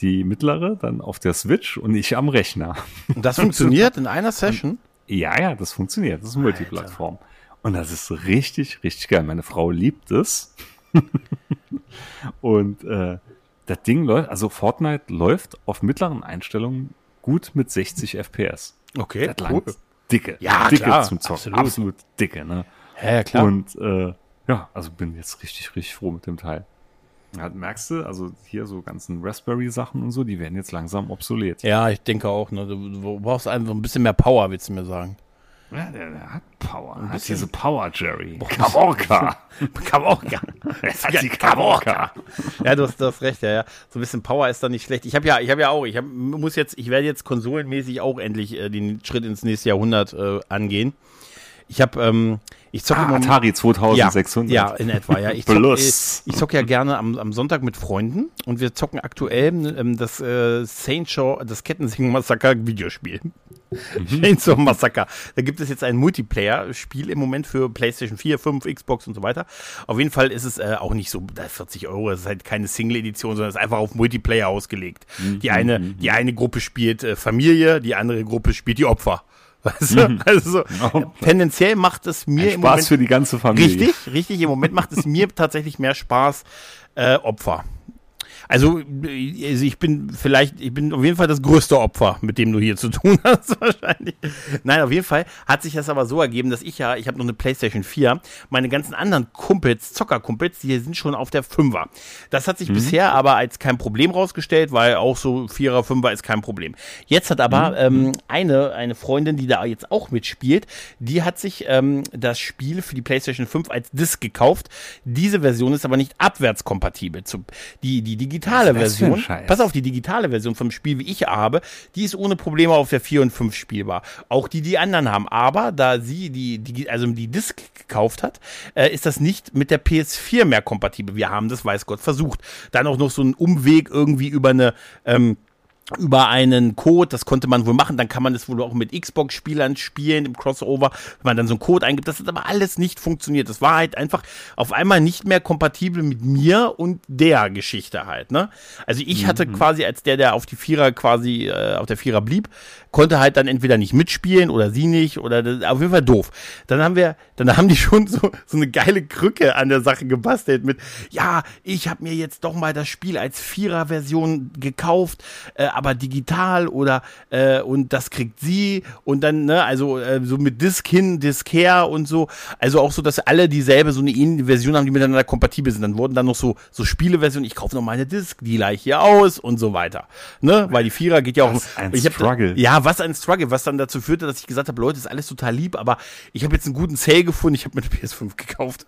die mittlere dann auf der Switch und ich am Rechner. Und das funktioniert in einer Session? Ja, ja, das funktioniert. Das ist Multiplattform. Und das ist richtig, richtig geil. Meine Frau liebt es. und äh, das Ding läuft, also Fortnite läuft auf mittleren Einstellungen gut mit 60 FPS. Okay, Das langt dicke. Ja, dicke klar, zum Zocken. absolut. Absolut. dicke, ne? Ja, ja, klar. Und äh, ja, also bin jetzt richtig, richtig froh mit dem Teil. Ja, merkst du, also hier so ganzen Raspberry-Sachen und so, die werden jetzt langsam obsolet. ja, ich denke auch. Ne? Du, brauchst einfach ein bisschen mehr Power, willst du mir sagen. Ja, der, der hat Power. Hat bisschen- diese Power, Jerry. Kavorka. Kavorka. Es hat die Kavorka. Ja, du hast, du hast recht, ja, ja. So ein bisschen Power ist da nicht schlecht. Ich habe ja, ich habe ja auch, ich hab, muss jetzt, ich werde jetzt konsolenmäßig auch endlich äh, den Schritt ins nächste Jahrhundert äh, angehen. Ich habe, ähm, ich zocke Ah, Atari 2600. Ja, ja, in etwa, ja. Ich äh, ich zock ja gerne am, am Sonntag mit Freunden und wir zocken aktuell ähm, das äh, Saint Shaw, das Kettensing Massaker Videospiel. Mhm. Chainsaw Massacre. Da gibt es jetzt ein Multiplayer-Spiel im Moment für PlayStation 4, 5, Xbox und so weiter. Auf jeden Fall ist es äh, auch nicht so, da ist 40 Euro, es ist halt keine Single-Edition, sondern es ist einfach auf Multiplayer ausgelegt. Mhm. Die eine, die eine Gruppe spielt äh, Familie, die andere Gruppe spielt die Opfer. Weißt du? Also so, Oh. tendenziell macht es mir Ein im Spaß Moment für die ganze Familie. Richtig, richtig. Im Moment macht es mir tatsächlich mehr Spaß, äh, Opfer. Also, also ich bin vielleicht, ich bin auf jeden Fall das größte Opfer, mit dem du hier zu tun hast, wahrscheinlich. Nein, auf jeden Fall hat sich das aber so ergeben, dass ich ja, ich habe noch eine Playstation 4, meine ganzen anderen Kumpels, Zockerkumpels, die sind schon auf der 5er. Das hat sich bisher aber als kein Problem rausgestellt, weil auch so 4er, 5er ist kein Problem. Jetzt hat aber ähm, eine, eine Freundin, die da jetzt auch mitspielt, die hat sich ähm, das Spiel für die PlayStation 5 als Disc gekauft. Diese Version ist aber nicht abwärtskompatibel. Zu, die, die digitale Version, pass auf, die digitale Version vom Spiel, wie ich habe, die ist ohne Probleme auf der 4 und 5 spielbar. Auch die, die anderen haben. Aber da sie die, die also die Disc gekauft hat, äh, ist das nicht mit der PS4 mehr kompatibel. Wir haben das, weiß Gott, versucht. Dann auch noch so ein Umweg irgendwie über eine, ähm, über einen Code, das konnte man wohl machen, dann kann man das wohl auch mit Xbox-Spielern spielen im Crossover, wenn man dann so einen Code eingibt, das hat aber alles nicht funktioniert. Das war halt einfach auf einmal nicht mehr kompatibel mit mir und der Geschichte halt, ne? Also ich hatte quasi als der, der auf die Vierer quasi, äh, auf der Vierer blieb, konnte halt dann entweder nicht mitspielen oder sie nicht oder das, auf jeden Fall doof. Dann haben wir, dann haben die schon so, so eine geile Krücke an der Sache gebastelt mit, ja, ich habe mir jetzt doch mal das Spiel als Vierer-Version gekauft, äh, aber digital oder äh, und das kriegt sie und dann, ne, also äh, so mit Disk hin, Disk her und so. Also auch so, dass alle dieselbe, so eine ähnliche Version haben, die miteinander kompatibel sind. Dann wurden dann noch so, so Spieleversionen, ich kaufe noch mal eine Disk, die gleich hier aus und so weiter. Ne? Weil die Vierer geht ja auch. Was ein ich hab, Struggle. Ja, was ein Struggle, was dann dazu führte, dass ich gesagt habe, Leute, ist alles total lieb, aber ich habe jetzt einen guten Sale gefunden, ich habe mir eine PS5 gekauft.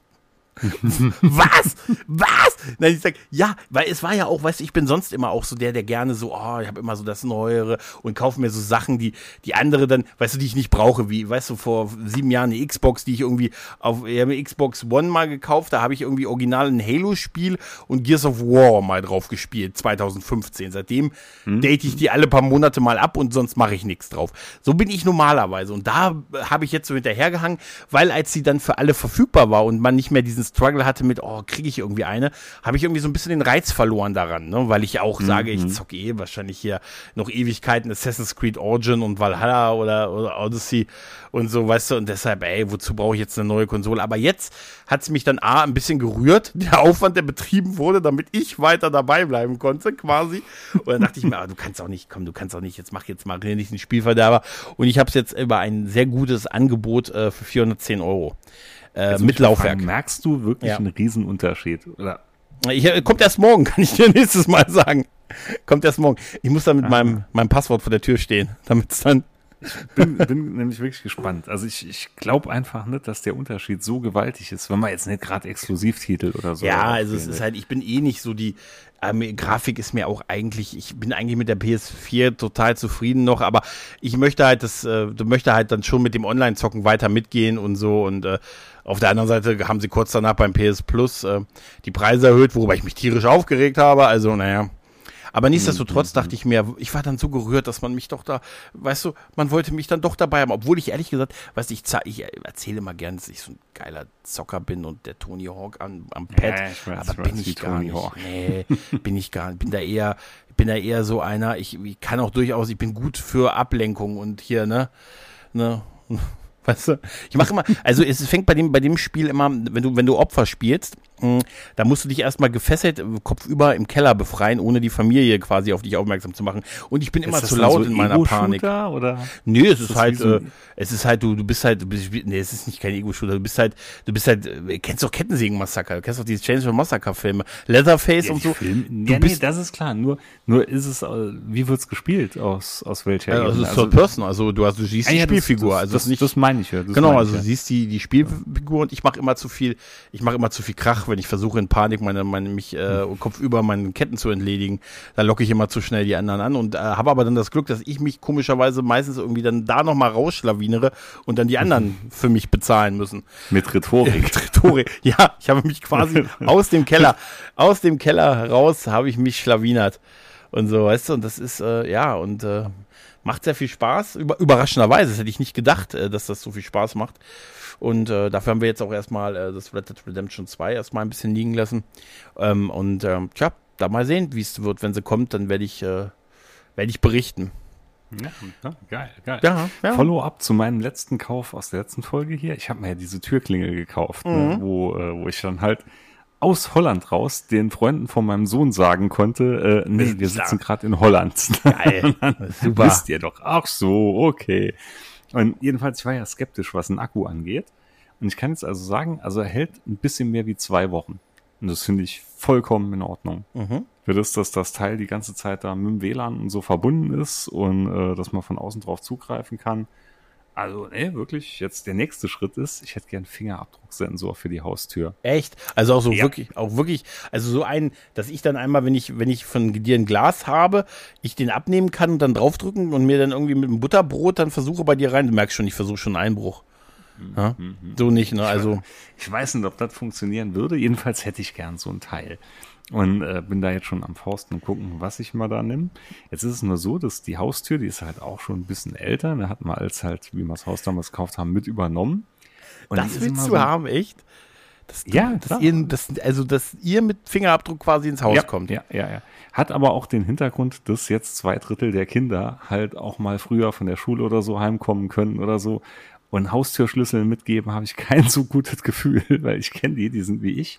Was? Was? Nein, ich sag, ja, weil es war ja auch, weißt du, ich bin sonst immer auch so der, der gerne so, oh, ich habe immer so das Neuere und kaufe mir so Sachen, die, die andere dann, weißt du, die ich nicht brauche, wie, weißt du, vor sieben Jahren eine Xbox, die ich irgendwie auf, ich habe mir Xbox One mal gekauft, da habe ich irgendwie original ein Halo-Spiel und Gears of War mal drauf gespielt, 2015. Seitdem date ich die alle paar Monate mal ab und sonst mache ich nichts drauf. So bin ich normalerweise und da habe ich jetzt so hinterhergehangen, weil als sie dann für alle verfügbar war und man nicht mehr diesen Struggle hatte mit, oh, kriege ich irgendwie eine, habe ich irgendwie so ein bisschen den Reiz verloren daran, ne? weil ich auch sage, ich zocke eh wahrscheinlich hier noch Ewigkeiten Assassin's Creed Origin und Valhalla oder, oder Odyssey und so, weißt du, und deshalb, ey, wozu brauche ich jetzt eine neue Konsole? Aber jetzt hat es mich dann A, ein bisschen gerührt, der Aufwand, der betrieben wurde, damit ich weiter dabei bleiben konnte, quasi. Und dann dachte ich mir, ah, du kannst auch nicht, komm, du kannst auch nicht, jetzt mach jetzt mal nicht einen Spielverderber. Und ich habe es jetzt über ein sehr gutes Angebot äh, für 410 Euro. Äh, Also mit ich Laufwerk. fragen, Merkst du wirklich Ja. einen Riesenunterschied? Oder Ich, äh, kommt erst morgen, kann ich dir nächstes Mal sagen. Kommt erst morgen. Ich muss dann mit meinem, meinem Passwort vor der Tür stehen, damit es dann. bin, bin nämlich wirklich gespannt. Also ich, ich glaube einfach nicht, dass der Unterschied so gewaltig ist, wenn man jetzt nicht gerade Exklusivtitel oder so. Ja, also es ist halt, ich bin eh nicht so die. Ähm, Grafik ist mir auch eigentlich, ich bin eigentlich mit der PS4 total zufrieden noch, aber ich möchte halt das, äh, du möchte halt dann schon mit dem Online-Zocken weiter mitgehen und so und äh, auf der anderen Seite haben sie kurz danach beim PS Plus äh, die Preise erhöht, worüber ich mich tierisch aufgeregt habe, also naja. Aber nichtsdestotrotz dachte ich mir, ich war dann so gerührt, dass man mich doch da, weißt du, man wollte mich dann doch dabei haben, obwohl ich ehrlich gesagt, weißt du, ich, ich erzähle mal gern, dass ich so ein geiler Zocker bin und der Tony Hawk am, am Pad, Ja, ich weiß, aber ich bin ich gar Tony nicht. Hawk. Nee, bin ich gar nicht. Bin da eher, bin da eher so einer, ich, ich kann auch durchaus, ich bin gut für Ablenkung und hier, ne, ne, Weißt du? Ich mache immer, also es fängt bei dem, bei dem Spiel immer, wenn du, wenn du Opfer spielst, da musst du dich erstmal gefesselt, äh, kopfüber im Keller befreien, ohne die Familie quasi auf dich aufmerksam zu machen. Und ich bin immer Ist das zu laut so in meiner Panik. Oder? Nee, es ist, das halt, so äh, es ist halt, du, du bist halt, du bist, nee, es ist nicht kein Ego-Shooter, du bist halt, du bist halt, äh, kennst doch Kettensägen-Massaker, du kennst doch diese Chainsaw Massacre-Filme, Leatherface Ja, und die so. Film- Du ja, nee, bist- das ist klar. Nur, nur ist es, äh, wie wird's gespielt? Aus, aus welcher Ja, also es ist Third Person, also du hast, du siehst Ah die ja, das- Spielfigur, das, also das, ist nicht, das meine ich ja. Genau, also ja. siehst die, die Spielfigur und ich mache immer zu viel, ich mache immer zu viel Krach, wenn ich versuche in Panik meine, meine mich äh, kopfüber meinen Ketten zu entledigen. Da locke ich immer zu schnell die anderen an und äh, habe aber dann das Glück, dass ich mich komischerweise meistens irgendwie dann da nochmal rausschlawinere und dann die anderen für mich bezahlen müssen. Mit Rhetorik. Mit Rhetorik. Ja, ich habe mich quasi aus dem Keller, aus dem Keller heraus habe ich mich schlawinert. Und so, weißt du, und das ist, äh, ja, und äh, macht sehr viel Spaß. Über, überraschenderweise, das hätte ich nicht gedacht, äh, dass das so viel Spaß macht. Und äh, dafür haben wir jetzt auch erstmal äh, das Red Dead Redemption 2 erstmal ein bisschen liegen lassen. Ähm, und ähm, tja, da mal sehen, wie es wird. Wenn sie kommt, dann werde ich, äh, werde ich berichten. Ja, ja, geil, geil. Ja, ja. Follow-up zu meinem letzten Kauf aus der letzten Folge hier. Ich habe mir ja diese Türklingel gekauft, Mhm. ne, wo, äh, wo ich dann halt aus Holland raus den Freunden von meinem Sohn sagen konnte, äh, nee, wir sitzen gerade in Holland. Geil. Super. Wisst ihr doch. Ach so, okay. Und jedenfalls, ich war ja skeptisch, was einen Akku angeht. Und ich kann jetzt also sagen, also er hält ein bisschen mehr wie zwei Wochen. Und das finde ich vollkommen in Ordnung. Mhm. Für das, dass das Teil die ganze Zeit da mit dem WLAN und so verbunden ist und äh, dass man von außen drauf zugreifen kann. Also, ne, wirklich, jetzt der nächste Schritt ist, ich hätte gern Fingerabdrucksensor für die Haustür. Echt? Also auch so Ja. wirklich, auch wirklich, also so ein, dass ich dann einmal, wenn ich, wenn ich von dir ein Glas habe, ich den abnehmen kann und dann draufdrücken und mir dann irgendwie mit einem Butterbrot dann versuche bei dir rein. Du merkst schon, ich versuche schon einen Einbruch. Ja? So nicht, ne? Also, Ich weiß nicht, ob das funktionieren würde. Jedenfalls hätte ich gern so ein Teil. Und äh, bin da jetzt schon am Fausten und gucken, was ich mal da nehme. Jetzt ist es nur so, dass die Haustür, die ist halt auch schon ein bisschen älter. Da hat man als halt, wie wir das Haus damals gekauft haben, mit übernommen. Und das willst du so- haben, echt? Dass du, Ja, dass ihr, dass, also, dass ihr mit Fingerabdruck quasi ins Haus ja, kommt. Ja, ja, ja. Hat aber auch den Hintergrund, dass jetzt zwei Drittel der Kinder halt auch mal früher von der Schule oder so heimkommen können oder so. Und Haustürschlüssel mitgeben habe ich kein so gutes Gefühl, weil ich kenne die, die sind wie ich.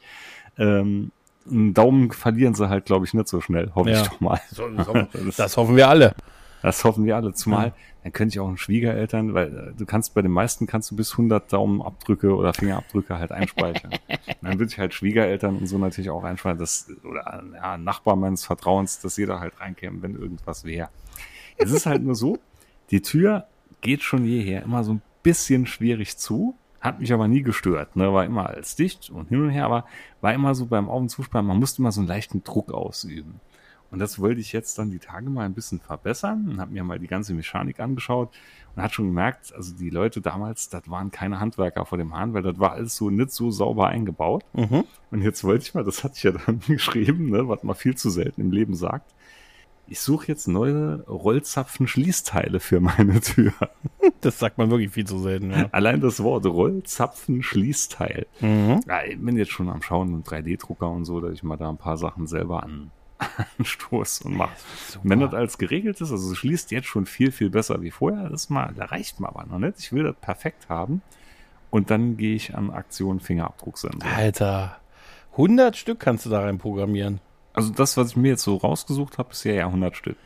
Ähm, einen Daumen verlieren sie halt, glaube ich, nicht so schnell, hoffe Ja. ich doch mal. Das, hoffen, das hoffen wir alle. Das hoffen wir alle. Zumal, dann könnte ich auch einen Schwiegereltern, weil äh, du kannst bei den meisten kannst du bis 100 Daumenabdrücke oder Fingerabdrücke halt einspeichern. Dann würde ich halt Schwiegereltern und so natürlich auch einspeichern, dass, oder ja, ein Nachbar meines Vertrauens, dass jeder halt reinkäme, wenn irgendwas wäre. Es ist halt nur so, die Tür geht schon jeher immer so ein bisschen schwierig zu, hat mich aber nie gestört, ne, war immer alles dicht und hin und her, aber war immer so beim Auf- und Zusperren, man musste immer so einen leichten Druck ausüben. Und das wollte ich jetzt dann die Tage mal ein bisschen verbessern und habe mir mal die ganze Mechanik angeschaut und hat schon gemerkt, also die Leute damals, das waren keine Handwerker vor dem Hahn, weil das war alles so nicht so sauber eingebaut. Mhm. Und jetzt wollte ich mal, das hatte ich ja dann geschrieben, ne, was man viel zu selten im Leben sagt. Ich suche jetzt neue Rollzapfen-Schließteile für meine Tür. Das sagt man wirklich viel zu selten. Ja. Allein das Wort Rollzapfen-Schließteil. Mhm. Ja, ich bin jetzt schon am Schauen mit 3D-Drucker und so, dass ich mal da ein paar Sachen selber an, anstoß und mache. Wenn das alles geregelt ist, also schließt jetzt schon viel, viel besser wie vorher, das mal, da reicht mir aber noch nicht. Ich will das perfekt haben. Und dann gehe ich an Aktion Fingerabdrucksensor. Alter, 100 Stück kannst du da rein programmieren. Also das, was ich mir jetzt so rausgesucht habe, ist ja ja 100 Stück.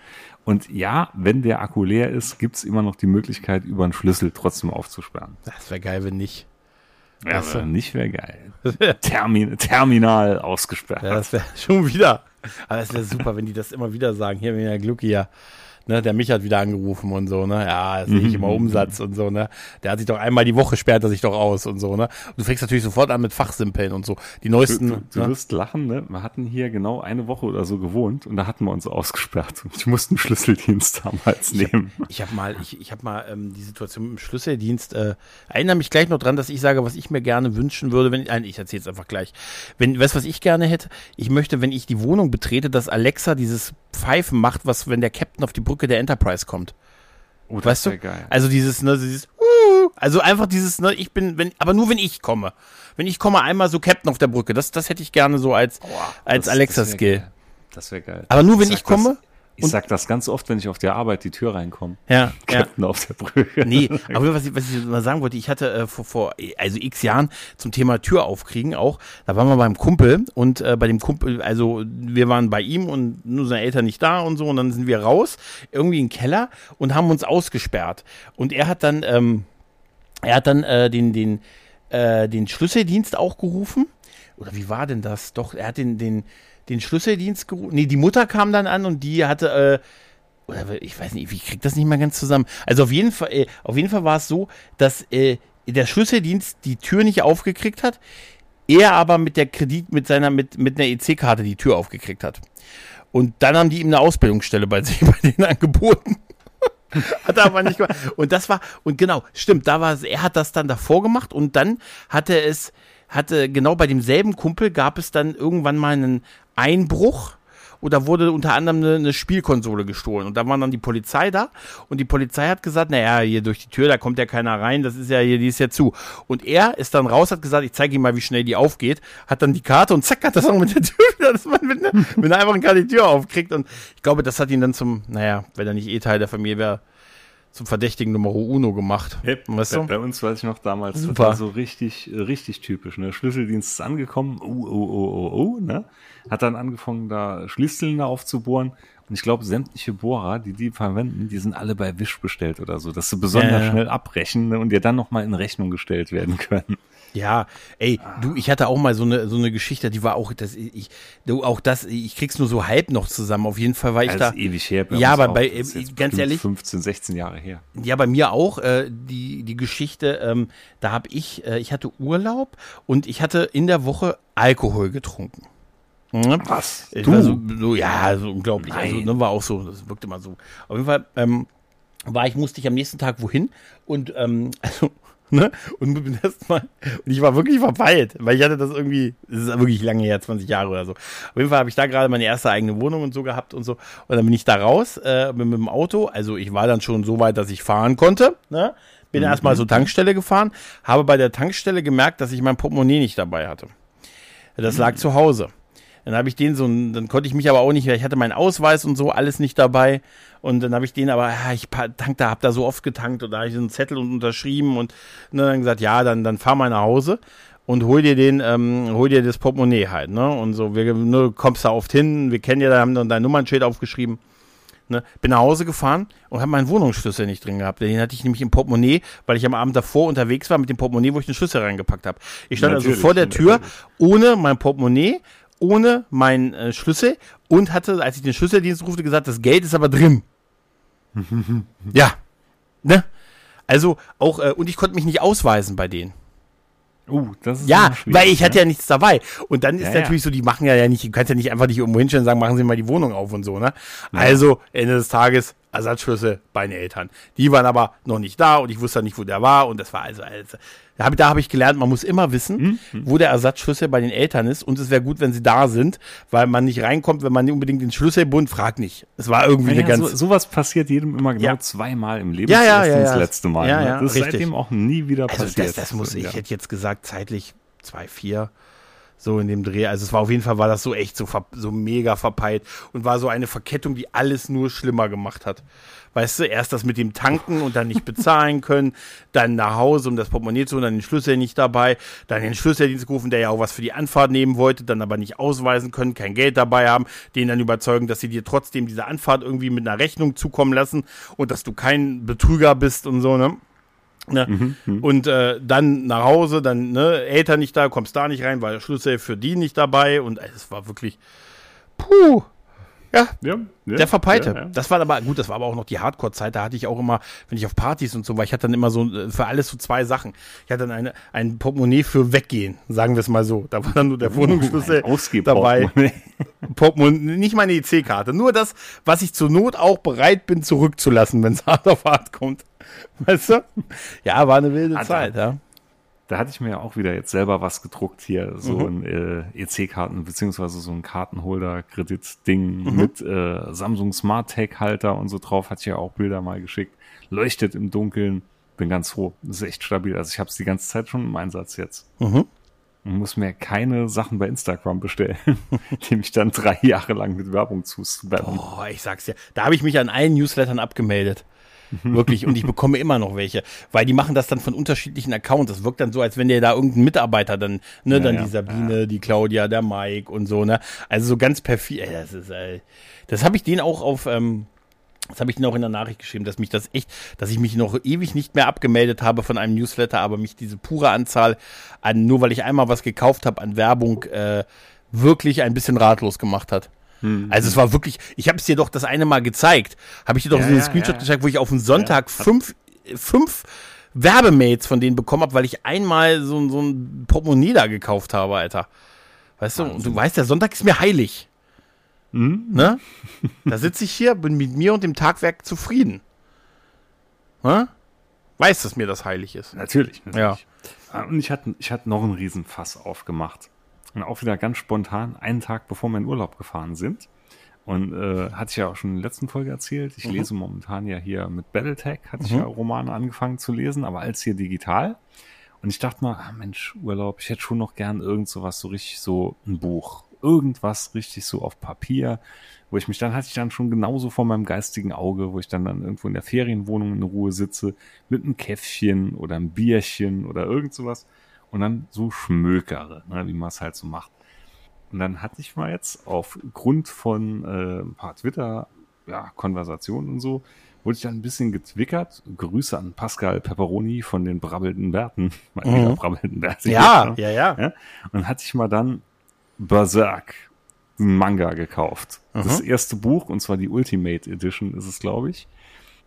Und ja, wenn der Akku leer ist, gibt's immer noch die Möglichkeit, über einen Schlüssel trotzdem aufzusperren. Das wäre geil, wenn nicht. Ja, du? aber nicht wäre geil. Termin, terminal ausgesperrt. Ja, das wäre schon wieder. Aber es wäre super, wenn die das immer wieder sagen. Hier, wenn der Glück hier. Ne, der mich hat wieder angerufen und so, ne? Ja, das sehe ich immer Umsatz und so, ne? Der hat sich doch einmal die Woche sperrt er sich doch aus und so, ne? Und du fängst natürlich sofort an mit Fachsimpeln und so. Die Du, neuesten. du, du ne? wirst lachen, ne? Wir hatten hier genau eine Woche oder so gewohnt und da hatten wir uns ausgesperrt. Und ich musste einen Schlüsseldienst damals nehmen. Ich habe mal, ich, ich habe mal ähm, die Situation mit dem Schlüsseldienst. Äh, erinnere mich gleich noch dran, dass ich sage, was ich mir gerne wünschen würde, wenn nein, ich erzähle es einfach gleich. Wenn, weißt du, was ich gerne hätte? Ich möchte, wenn ich die Wohnung betrete, dass Alexa dieses Pfeifen macht, was wenn der Captain auf die Brücke der Enterprise kommt. Oh, das Weißt du? geil. Also dieses, ne, dieses, uh, also einfach dieses, ne, ich bin, wenn, aber nur wenn ich komme. Wenn ich komme, einmal so Captain auf der Brücke. Das, das hätte ich gerne so als, als Das- Alexa-Skill. Das wäre geil. Das wäre geil. Aber nur wenn sag ich komme Das, ich sag das ganz oft, wenn ich auf der Arbeit die Tür reinkomme. Ja, ja. Captain auf der Brücke. Nee, aber was ich, was ich mal sagen wollte, ich hatte äh, vor, vor also x Jahren zum Thema Tür aufkriegen auch, da waren wir beim Kumpel und äh, bei dem Kumpel, also wir waren bei ihm und nur seine Eltern nicht da und so und dann sind wir raus, irgendwie in den Keller und haben uns ausgesperrt. Und er hat dann, ähm, er hat dann äh, den, den, äh, den Schlüsseldienst auch gerufen. Oder wie war denn das? Doch, er hat den, den, den Schlüsseldienst gerufen. Nee, die Mutter kam dann an und die hatte, äh, oder ich weiß nicht, ich krieg das nicht mehr ganz zusammen. Also auf jeden Fall, äh, auf jeden Fall war es so, dass äh, der Schlüsseldienst die Tür nicht aufgekriegt hat, er aber mit der Kredit, mit seiner, mit, mit einer EC-Karte die Tür aufgekriegt hat. Und dann haben die ihm eine Ausbildungsstelle bei sich, bei denen angeboten. hat er aber nicht gemacht. Und das war, und genau, stimmt, da war es, er hat das dann davor gemacht und dann hatte es, hatte, genau bei demselben Kumpel gab es dann irgendwann mal einen Einbruch oder wurde unter anderem eine, eine Spielkonsole gestohlen. Und da war dann die Polizei da und die Polizei hat gesagt, naja, hier durch die Tür, da kommt ja keiner rein, das ist ja hier, die ist ja zu. Und er ist dann raus, hat gesagt, ich zeige ihm mal, wie schnell die aufgeht, hat dann die Karte und zack, hat das auch mit der Tür wieder, dass man mit, ne, wenn er einfach gerade die Tür aufkriegt. Und ich glaube, das hat ihn dann zum, naja, wenn er nicht eh Teil der Familie wäre, zum verdächtigen Numero Uno gemacht. Yep. Weißt bei, du? bei uns weiß ich noch damals, Super. das war so richtig, äh, richtig typisch. Ne? Schlüsseldienst ist angekommen, oh, oh, oh, oh, oh, ne? Hat dann angefangen, da Schließzylinder aufzubohren. Und ich glaube, sämtliche Bohrer, die die verwenden, die sind alle bei Wish bestellt oder so, dass sie besonders Ja, ja. schnell abbrechen ne? und dir dann nochmal in Rechnung gestellt werden können. Ja, ey, du, ich hatte auch mal so eine so eine Geschichte, die war auch, das ich, du auch das, ich krieg's nur so halb noch zusammen. Auf jeden Fall war ich da. ewig her. Ja, uns aber auch. bei- äh, ganz ehrlich- 15, 16 Jahre her. Ja, bei mir auch. Äh, die, die Geschichte, ähm, da habe ich, äh, ich hatte Urlaub und ich hatte in der Woche Alkohol getrunken. Mhm. Was? Ich Du? So, so, ja, so unglaublich. Also, Nein. ne, war auch so, das wirkte mal so. Auf jeden Fall ähm, war ich, musste ich am nächsten Tag wohin und ähm, also, ne, und bin erst mal, und ich war wirklich verpeilt, weil ich hatte das irgendwie, das ist wirklich lange her, 20 Jahre oder so. Auf jeden Fall habe ich da gerade meine erste eigene Wohnung und so gehabt und so. Und dann bin ich da raus, äh, bin mit dem Auto, also ich war dann schon so weit, dass ich fahren konnte, ne? Bin erstmal zur Tankstelle gefahren, habe bei der Tankstelle gemerkt, dass ich mein Portemonnaie nicht dabei hatte. Das lag zu Hause. Dann habe ich den so, dann konnte ich mich aber auch nicht mehr, ich hatte meinen Ausweis und so, alles nicht dabei. Und dann habe ich den aber, ja, ich pa- tank da, hab da so oft getankt und da habe ich so einen Zettel und unterschrieben und ne, dann gesagt, ja, dann, dann fahr mal nach Hause und hol dir den, ähm, hol dir das Portemonnaie halt, ne? Und so, wir ne, kommst da oft hin, wir kennen ja, da haben dann dein Nummernschild aufgeschrieben. Ne, bin nach Hause gefahren und habe meinen Wohnungsschlüssel nicht drin gehabt. Den hatte ich nämlich im Portemonnaie, weil ich am Abend davor unterwegs war mit dem Portemonnaie, wo ich den Schlüssel reingepackt habe. Ich stand also Natürlich, vor der Tür natürlich. ohne mein Portemonnaie, ohne meinen äh, Schlüssel und hatte, als ich den Schlüsseldienst rufte, gesagt, das Geld ist aber drin. ja. Ne? Also auch, äh, und ich konnte mich nicht ausweisen bei denen. Uh, das ist Ja, weil ich hatte ne? ja nichts dabei. Und dann ist Ja, ja. natürlich so, die machen ja, ja nicht, du kannst ja nicht einfach dich irgendwo hinstellen und sagen, machen Sie mal die Wohnung auf und so, ne? Also, Ende des Tages, Ersatzschlüssel bei den Eltern. Die waren aber noch nicht da und ich wusste nicht, wo der war und das war also, also da habe hab ich gelernt, man muss immer wissen, Mhm. wo der Ersatzschlüssel bei den Eltern ist und es wäre gut, wenn sie da sind, weil man nicht reinkommt, wenn man nicht unbedingt den Schlüsselbund fragt nicht. Es war irgendwie Ja, eine ja, ganz so, sowas passiert jedem immer genau Ja. zweimal im Leben. Ja, ja, ja, ja. Das letzte Mal. Ja, ne? ja, das ist richtig. seitdem auch nie wieder Also passiert. das, das muss ich, Ja. hätte jetzt gesagt, zeitlich 2,4 so in dem Dreh. Also es war auf jeden Fall, war das so echt so, so mega verpeilt und war so eine Verkettung, die alles nur schlimmer gemacht hat. Weißt du, erst das mit dem Tanken und dann nicht bezahlen können, dann nach Hause, um das Portemonnaie zu holen, dann den Schlüssel nicht dabei, dann den Schlüsseldienst gerufen, der ja auch was für die Anfahrt nehmen wollte, dann aber nicht ausweisen können, kein Geld dabei haben, den dann überzeugen, dass sie dir trotzdem diese Anfahrt irgendwie mit einer Rechnung zukommen lassen und dass du kein Betrüger bist und so, ne? Ne? Und äh, dann nach Hause, dann ne, Eltern nicht da, kommst da nicht rein, weil der Schlüssel für die nicht dabei und äh, es war wirklich, puh, ja, Ja, ja, der Verpeilte. Ja. Das war aber, gut, das war aber auch noch die Hardcore-Zeit. Da hatte ich auch immer, wenn ich auf Partys und so war, ich hatte dann immer so äh, für alles so zwei Sachen. Ich hatte dann eine, ein Portemonnaie für Weggehen, sagen wir es mal so. Da war dann nur der Wohnungsschlüssel Uh, Ein dabei. Ausgehportemonnaie. Portemonnaie, nicht meine EC-Karte, nur das, was ich zur Not auch bereit bin zurückzulassen, wenn es hart auf hart kommt. Weißt du? Ja, war eine wilde Alter. Zeit, ja. Da hatte ich mir ja auch wieder jetzt selber was gedruckt hier, so Mhm. ein äh, EC-Karten, beziehungsweise so ein Kartenholder-Kredit-Ding Mhm. mit äh, Samsung Smart Tag-Halter und so drauf, hatte ich ja auch Bilder mal geschickt. Leuchtet im Dunkeln, bin ganz froh. Ist echt stabil. Also ich habe es die ganze Zeit schon im Einsatz jetzt. Mhm. Und muss mir keine Sachen bei Instagram bestellen, die mich dann drei Jahre lang mit Werbung zuspammen. Boah, ich sag's dir. Da habe ich mich an allen Newslettern abgemeldet. Wirklich. Und ich bekomme immer noch welche. Weil die machen das dann von unterschiedlichen Accounts. Das wirkt dann so, als wenn der da irgendein Mitarbeiter dann, ne, Ja, dann ja. die Sabine, die Claudia, der Mike und so, ne. Also so ganz perfid. Ey, das ist, ey, das habe ich denen auch auf, ähm, das habe ich denen auch in der Nachricht geschrieben, dass mich das echt, dass ich mich noch ewig nicht mehr abgemeldet habe von einem Newsletter, aber mich diese pure Anzahl an, nur weil ich einmal was gekauft habe an Werbung, äh, wirklich ein bisschen ratlos gemacht hat. Also es war wirklich, ich habe es dir doch das eine Mal gezeigt, habe ich dir doch Ja, so einen ja, Screenshot ja. gezeigt, wo ich auf den Sonntag fünf, fünf Werbemails von denen bekommen habe, weil ich einmal so, ein- so ein Portemonnaie da gekauft habe, Alter. Weißt du, du weißt, der Sonntag ist mir heilig. Ne? Da sitze ich hier, bin mit mir und dem Tagwerk zufrieden. Ne? Weiß, dass mir das heilig ist. Natürlich, natürlich. Ja. Ah, Und ich hatte, ich hatte noch einen Riesenfass aufgemacht. Und auch wieder ganz spontan, einen Tag bevor wir in Urlaub gefahren sind. Und äh, hatte ich ja auch schon in der letzten Folge erzählt. Ich lese momentan ja hier mit Battletech, hatte ich ja Romane angefangen zu lesen, aber als hier digital. Und ich dachte mal, ah Mensch, Urlaub, ich hätte schon noch gern irgend so was, so richtig so ein Buch. irgendwas richtig so auf Papier, wo ich mich dann hatte ich dann schon genauso vor meinem geistigen Auge, wo ich dann dann irgendwo in der Ferienwohnung in Ruhe sitze mit einem Käffchen oder einem Bierchen oder irgend sowas und dann so schmökere, ne, wie man es halt so macht. Und dann hatte ich mal jetzt aufgrund von äh, ein paar Twitter ja, Konversationen und so, wurde ich dann ein bisschen getwickert. Grüße an Pascal Pepperoni von den brabbelnden Bärten. Mhm. brabbelnden. Ja, ja, ja. ja. Und hatte ich mal dann Berserk, einen Manga gekauft. Das erste Buch, und zwar die Ultimate Edition ist es, glaube ich.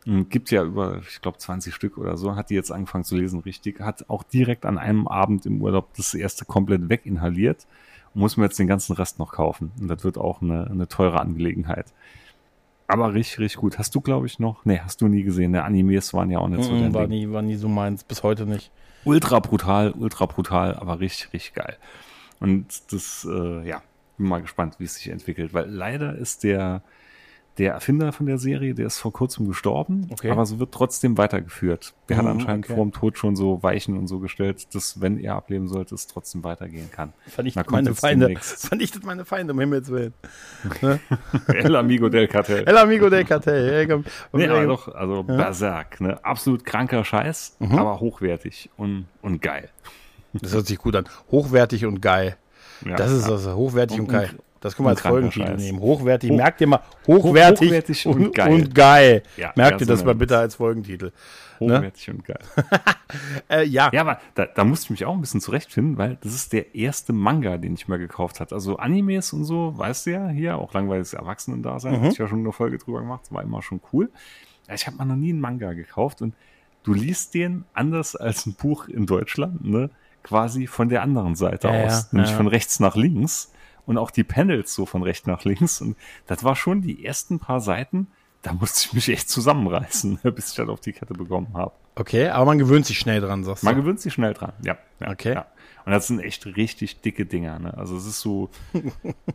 Und Gibt ja über, ich glaube, 20 Stück oder so. Hat die jetzt angefangen zu lesen, richtig. Hat auch direkt an einem Abend im Urlaub das erste komplett weginhaliert. Und muss mir jetzt den ganzen Rest noch kaufen. Und das wird auch eine, eine teure Angelegenheit. Aber richtig, richtig gut. Hast du, glaube ich, noch? Nee, hast du nie gesehen. Der Animes waren ja auch nicht so Mhm, dein war, Ding. nie, war nie so meins, bis heute nicht. Ultra brutal, ultra brutal, aber richtig, richtig geil. Und das, äh, ja, bin mal gespannt, wie es sich entwickelt, weil leider ist der, der Erfinder von der Serie, der ist vor kurzem gestorben, Okay. aber so wird trotzdem weitergeführt. Der hat Mhm, anscheinend okay. vor dem Tod schon so Weichen und so gestellt, dass, wenn er ableben sollte, es trotzdem weitergehen kann. Vernichtet kommt meine Feinde. demnächst. Vernichtet meine Feinde, um Himmels Willen. El Amigo del Cartel. El Amigo del Cartel. Komm. Nee, aber doch, also Berserk, ne? Absolut kranker Scheiß, Mhm. aber hochwertig und, und geil. Das hört sich gut an. Hochwertig und geil. Ja, das ist ja. also hochwertig und, Und- geil. Das können wir als Folgentitel nehmen. Hochwertig. Hoch- Merkt ihr mal, hochwertig, hochwertig und und, geil. und geil. Ja, Merkt ihr das mal bitte als Folgentitel. Hochwertig und geil. Äh, ja. Ja, aber da, da musste ich mich auch ein bisschen zurechtfinden, weil das ist der erste Manga, den ich mal gekauft habe. Also Animes und so, weißt du ja, hier, auch langweiliges Erwachsenen-Dasein, Mhm. hatte ich ja schon eine Folge drüber gemacht, das war immer schon cool. Ich habe mal noch nie einen Manga gekauft und du liest den anders als ein Buch in Deutschland, ne? Quasi von der anderen Seite Ja, aus, ja, nämlich ja. von rechts nach links und auch die Panels so von rechts nach links und das war schon die ersten paar Seiten, da musste ich mich echt zusammenreißen, bis ich das auf die Kette bekommen habe. Okay, aber man gewöhnt sich schnell dran, sagst du. Man gewöhnt sich schnell dran, ja. ja Okay. Ja. Und das sind echt richtig dicke Dinger. Ne? Also es ist so,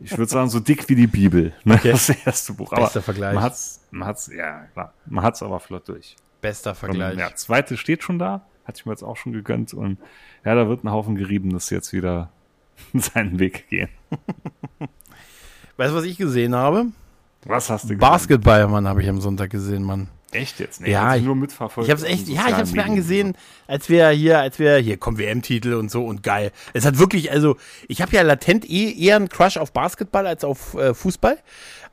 ich würde sagen, so dick wie die Bibel. Ne? Okay. Das erste Buch. Aber Bester Vergleich. Man hat's, man hat's, ja klar, man hat's aber flott durch. Bester Vergleich. Und, ja, zweite steht schon da, hatte ich mir jetzt auch schon gegönnt. Und ja, da wird ein Haufen Geriebenes jetzt wieder seinen Weg gehen. Weißt du, was ich gesehen habe? Was hast du gesehen? Basketball, Mann, habe ich am Sonntag gesehen, Mann. Echt jetzt? Nee, Ja, ich- nur mitverfolgt. Ich hab's echt, ja, ich hab's mir angesehen, als wir hier, als wir hier kommen WM-Titel und so und geil. Es hat wirklich, also ich habe ja latent eh eher einen Crush auf Basketball als auf äh, Fußball.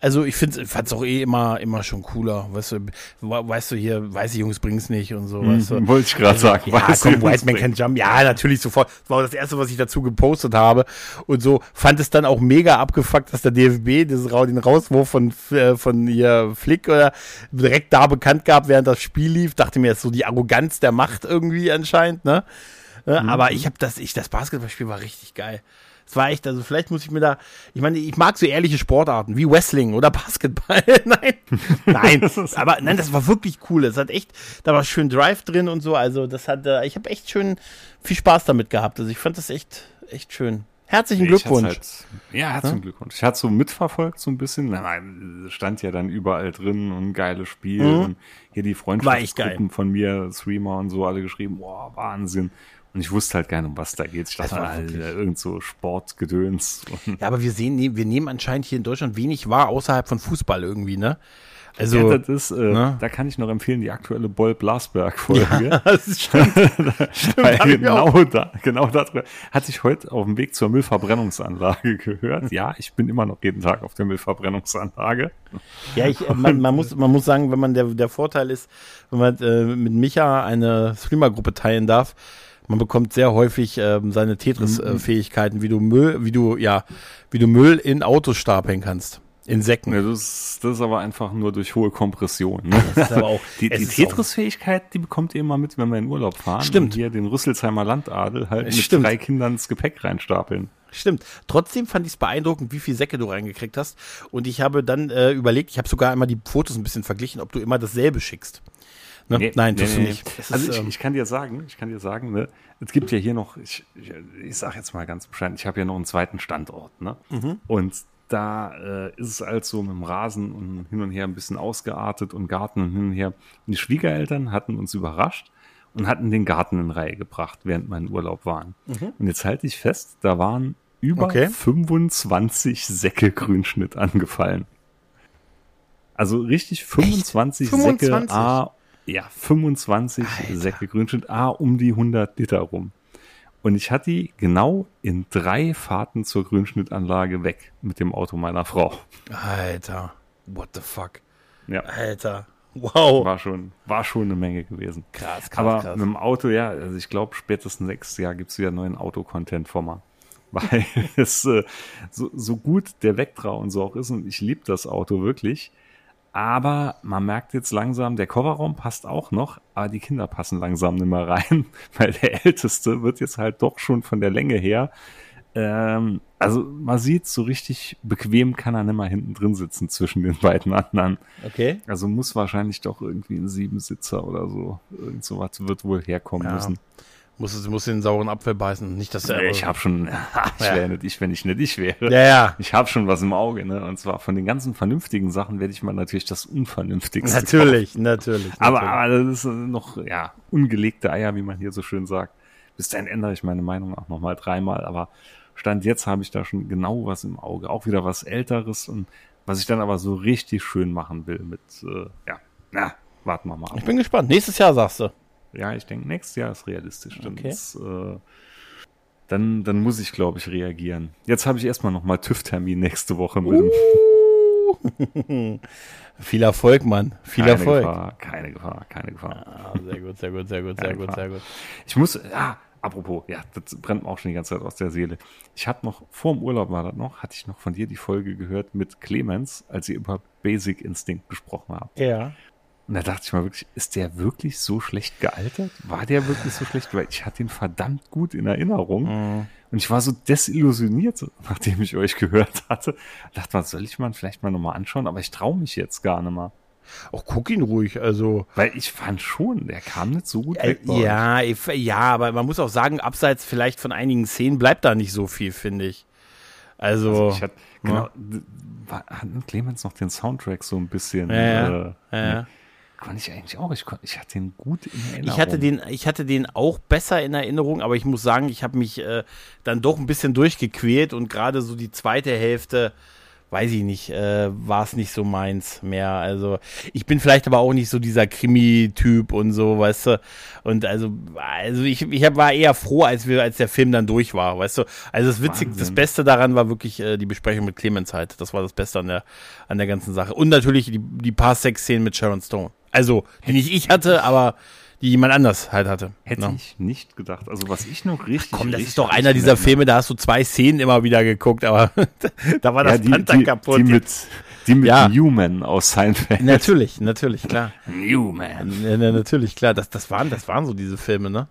Also ich finde, fand's auch eh immer, immer schon cooler. Weißt du, we- weißt du hier, weiße Jungs bringen's nicht und so. Weißt du. Wollte ich gerade sagen. Ja, Weißt komm, White Man Can Jump. Ja, natürlich sofort. Das war auch das erste, was ich dazu gepostet habe. Und so fand es dann auch mega abgefuckt, dass der DFB Ra- den Rauswurf von, äh, von hier Flick oder direkt da bekannt gab, während das Spiel lief. Dachte mir, ist so die Arroganz der Macht irgendwie anscheinend, ne? Äh, Aber ich habe das, ich, das Basketballspiel war richtig geil. Es war echt, also vielleicht muss ich mir da, ich meine, ich mag so ehrliche Sportarten wie Wrestling oder Basketball. nein, nein, aber nein, das war wirklich cool. Es hat echt, da war schön Drive drin und so. Also das hat, äh, ich habe echt schön viel Spaß damit gehabt. Also ich fand das echt, echt schön. Herzlichen Ich hat's Glückwunsch. Halt, ja, herzlichen Glückwunsch. Ich hatte so mitverfolgt so ein bisschen. Nein, stand ja dann überall drin und geiles Spiel. Und hier die Mhm. Freundschaftsgruppen von mir, Streamer und so, alle geschrieben, boah, Wahnsinn. Und ich wusste halt gar nicht, um was da geht. Ich dachte, wirklich- irgend so Sportgedöns. Ja, aber wir sehen, ne- wir nehmen anscheinend hier in Deutschland wenig wahr außerhalb von Fußball irgendwie, ne? Also, ja, das ist, äh, ne? da kann ich noch empfehlen, die aktuelle Boll Blasberg-Folge. das ist stimmt. Weil ich genau da, genau darüber hatte ich heute auf dem Weg zur Müllverbrennungsanlage gehört. Ja, ich bin immer noch jeden Tag auf der Müllverbrennungsanlage. Ja, ich, äh, man, man, muss, man muss sagen, wenn man der, der Vorteil ist, wenn man äh, mit Micha eine Streamer-Gruppe teilen darf, man bekommt sehr häufig ähm, seine Tetris-Fähigkeiten, wie du Müll, wie du, ja, wie du Müll in Autos stapeln kannst. In Säcken. Ja, das, ist- das ist aber einfach nur durch hohe Kompression. Ne? Das ist aber auch, Die, die Tetris-Fähigkeit, die bekommt ihr immer mit, wenn wir in Urlaub fahren. Stimmt. Und hier den Rüsselsheimer Landadel halt mit Stimmt. drei Kindern ins Gepäck reinstapeln. Stimmt. Trotzdem fand ich es beeindruckend, wie viel Säcke du reingekriegt hast. Und ich habe dann äh, überlegt, ich habe sogar einmal die Fotos ein bisschen verglichen, ob du immer dasselbe schickst. Ne? Nee, Nein, tust nee, du nicht. nee. Also ist, ich, ähm, ich kann dir sagen, ich kann dir sagen, ne, es gibt ja hier noch, ich, ich, ich sage jetzt mal ganz bescheiden, ich habe ja noch einen zweiten Standort, ne? Mhm. Und da äh, ist es halt so mit dem Rasen und hin und her ein bisschen ausgeartet und Garten und hin und her. Und die Schwiegereltern hatten uns überrascht und hatten den Garten in Reihe gebracht, während wir in Urlaub waren. Mhm. Und jetzt halte ich fest, da waren über Okay. 25 Säcke Grünschnitt angefallen. Also richtig 25, 25? Säcke, A, ja, 25 Alter. Säcke Grünschnitt, A, um die 100 Liter rum. Und ich hatte die genau in drei Fahrten zur Grünschnittanlage weg mit dem Auto meiner Frau. Alter. What the fuck? Ja, Alter. Wow. war schon, war schon eine Menge gewesen. Krass, krass, Aber krass. mit dem Auto, ja, also ich glaube, spätestens nächstes Jahr gibt's wieder neuen Auto-Content von mir. Weil es äh, so, so gut der Vectra und so auch ist und ich liebe das Auto wirklich. Aber man merkt jetzt langsam, der Kofferraum passt auch noch, aber die Kinder passen langsam nicht mehr rein, weil der Älteste wird jetzt halt doch schon von der Länge her. Ähm, also man sieht, so richtig bequem kann er nicht mehr hinten drin sitzen zwischen den beiden anderen. Okay. Also muss wahrscheinlich doch irgendwie ein Siebensitzer oder so. Irgend sowas wird wohl herkommen Ja. müssen. Muss, muss den sauren Apfel beißen. Nicht, dass der. Ich habe schon, ich Ja. wäre nicht ich, wenn ich nicht ich wäre. Ja, ja. Ich habe schon was im Auge, ne? Und zwar von den ganzen vernünftigen Sachen werde ich mal natürlich das Unvernünftigste. Natürlich, natürlich. Aber, natürlich. aber das ist noch, ja, ungelegte Eier, wie man hier so schön sagt. Bis dahin ändere ich meine Meinung auch nochmal dreimal. Aber Stand jetzt habe ich da schon genau was im Auge. Auch wieder was Älteres und was ich dann aber so richtig schön machen will mit, äh, ja, na, warten wir mal ab. ich bin gespannt. Nächstes Jahr sagst du. Ja, ich denke, nächstes Jahr ist realistisch. Dann, Okay. ist, äh, dann, dann muss ich, glaube ich, reagieren. Jetzt habe ich erstmal nochmal TÜV-Termin nächste Woche mit dem Viel Erfolg, Mann. Viel keine Erfolg. Gefahr, keine Gefahr, keine Gefahr. Ah, sehr gut, sehr gut, sehr gut, sehr gut, sehr gut. Ich muss, ja, apropos, ja, das brennt mir auch schon die ganze Zeit aus der Seele. Ich habe noch, vor dem Urlaub war das noch, hatte ich noch von dir die Folge gehört mit Clemens, als ihr über Basic Instinct gesprochen habt. Ja. Und da dachte ich mal wirklich, ist der wirklich so schlecht gealtert? War der wirklich so schlecht? Weil ich hatte ihn verdammt gut in Erinnerung. Mhm. Und ich war so desillusioniert, nachdem ich euch gehört hatte. Dachte mal, soll ich mal vielleicht mal nochmal anschauen? Aber ich traue mich jetzt gar nicht mal. Auch guck ihn ruhig, also. Weil ich fand schon, der kam nicht so gut Äh, weg. ja, ich, ja, aber man muss auch sagen, abseits vielleicht von einigen Szenen bleibt da nicht so viel, finde ich. Also, Ich hatte, genau, d- war- hat Clemens noch den Soundtrack so ein bisschen. Ja, ja. Äh, Ja. Konnte ich eigentlich auch. Ich, kon- ich hatte den gut in Erinnerung. ich hatte den, ich hatte den auch besser in Erinnerung, aber ich muss sagen, ich habe mich äh, dann doch ein bisschen durchgequält und gerade so die zweite Hälfte, weiß ich nicht, äh, war es nicht so meins mehr. Also ich bin vielleicht aber auch nicht so dieser Krimi-Typ und so, weißt du. Und also, also ich, ich hab- war eher froh, als wir, als der Film dann durch war, weißt du. Also das Witzige, das. Beste daran war wirklich äh, die Besprechung mit Clemens halt. Das war das Beste an der, an der ganzen Sache. Und natürlich die, die paar Sexszenen mit Sharon Stone. Also, die nicht ich hatte, aber die jemand anders halt hatte. Hätte Ne? ich nicht gedacht. Also was ich noch richtig. Komm, das richtig ist doch einer dieser Filme, da hast du zwei Szenen immer wieder geguckt, aber da war das ja, die, Panther die, kaputt. Die mit, die mit Ja. Newman aus Seinfeld. natürlich, natürlich, klar. Newman. Ja, na, natürlich, klar. Das, das, waren, das waren so diese Filme, ne?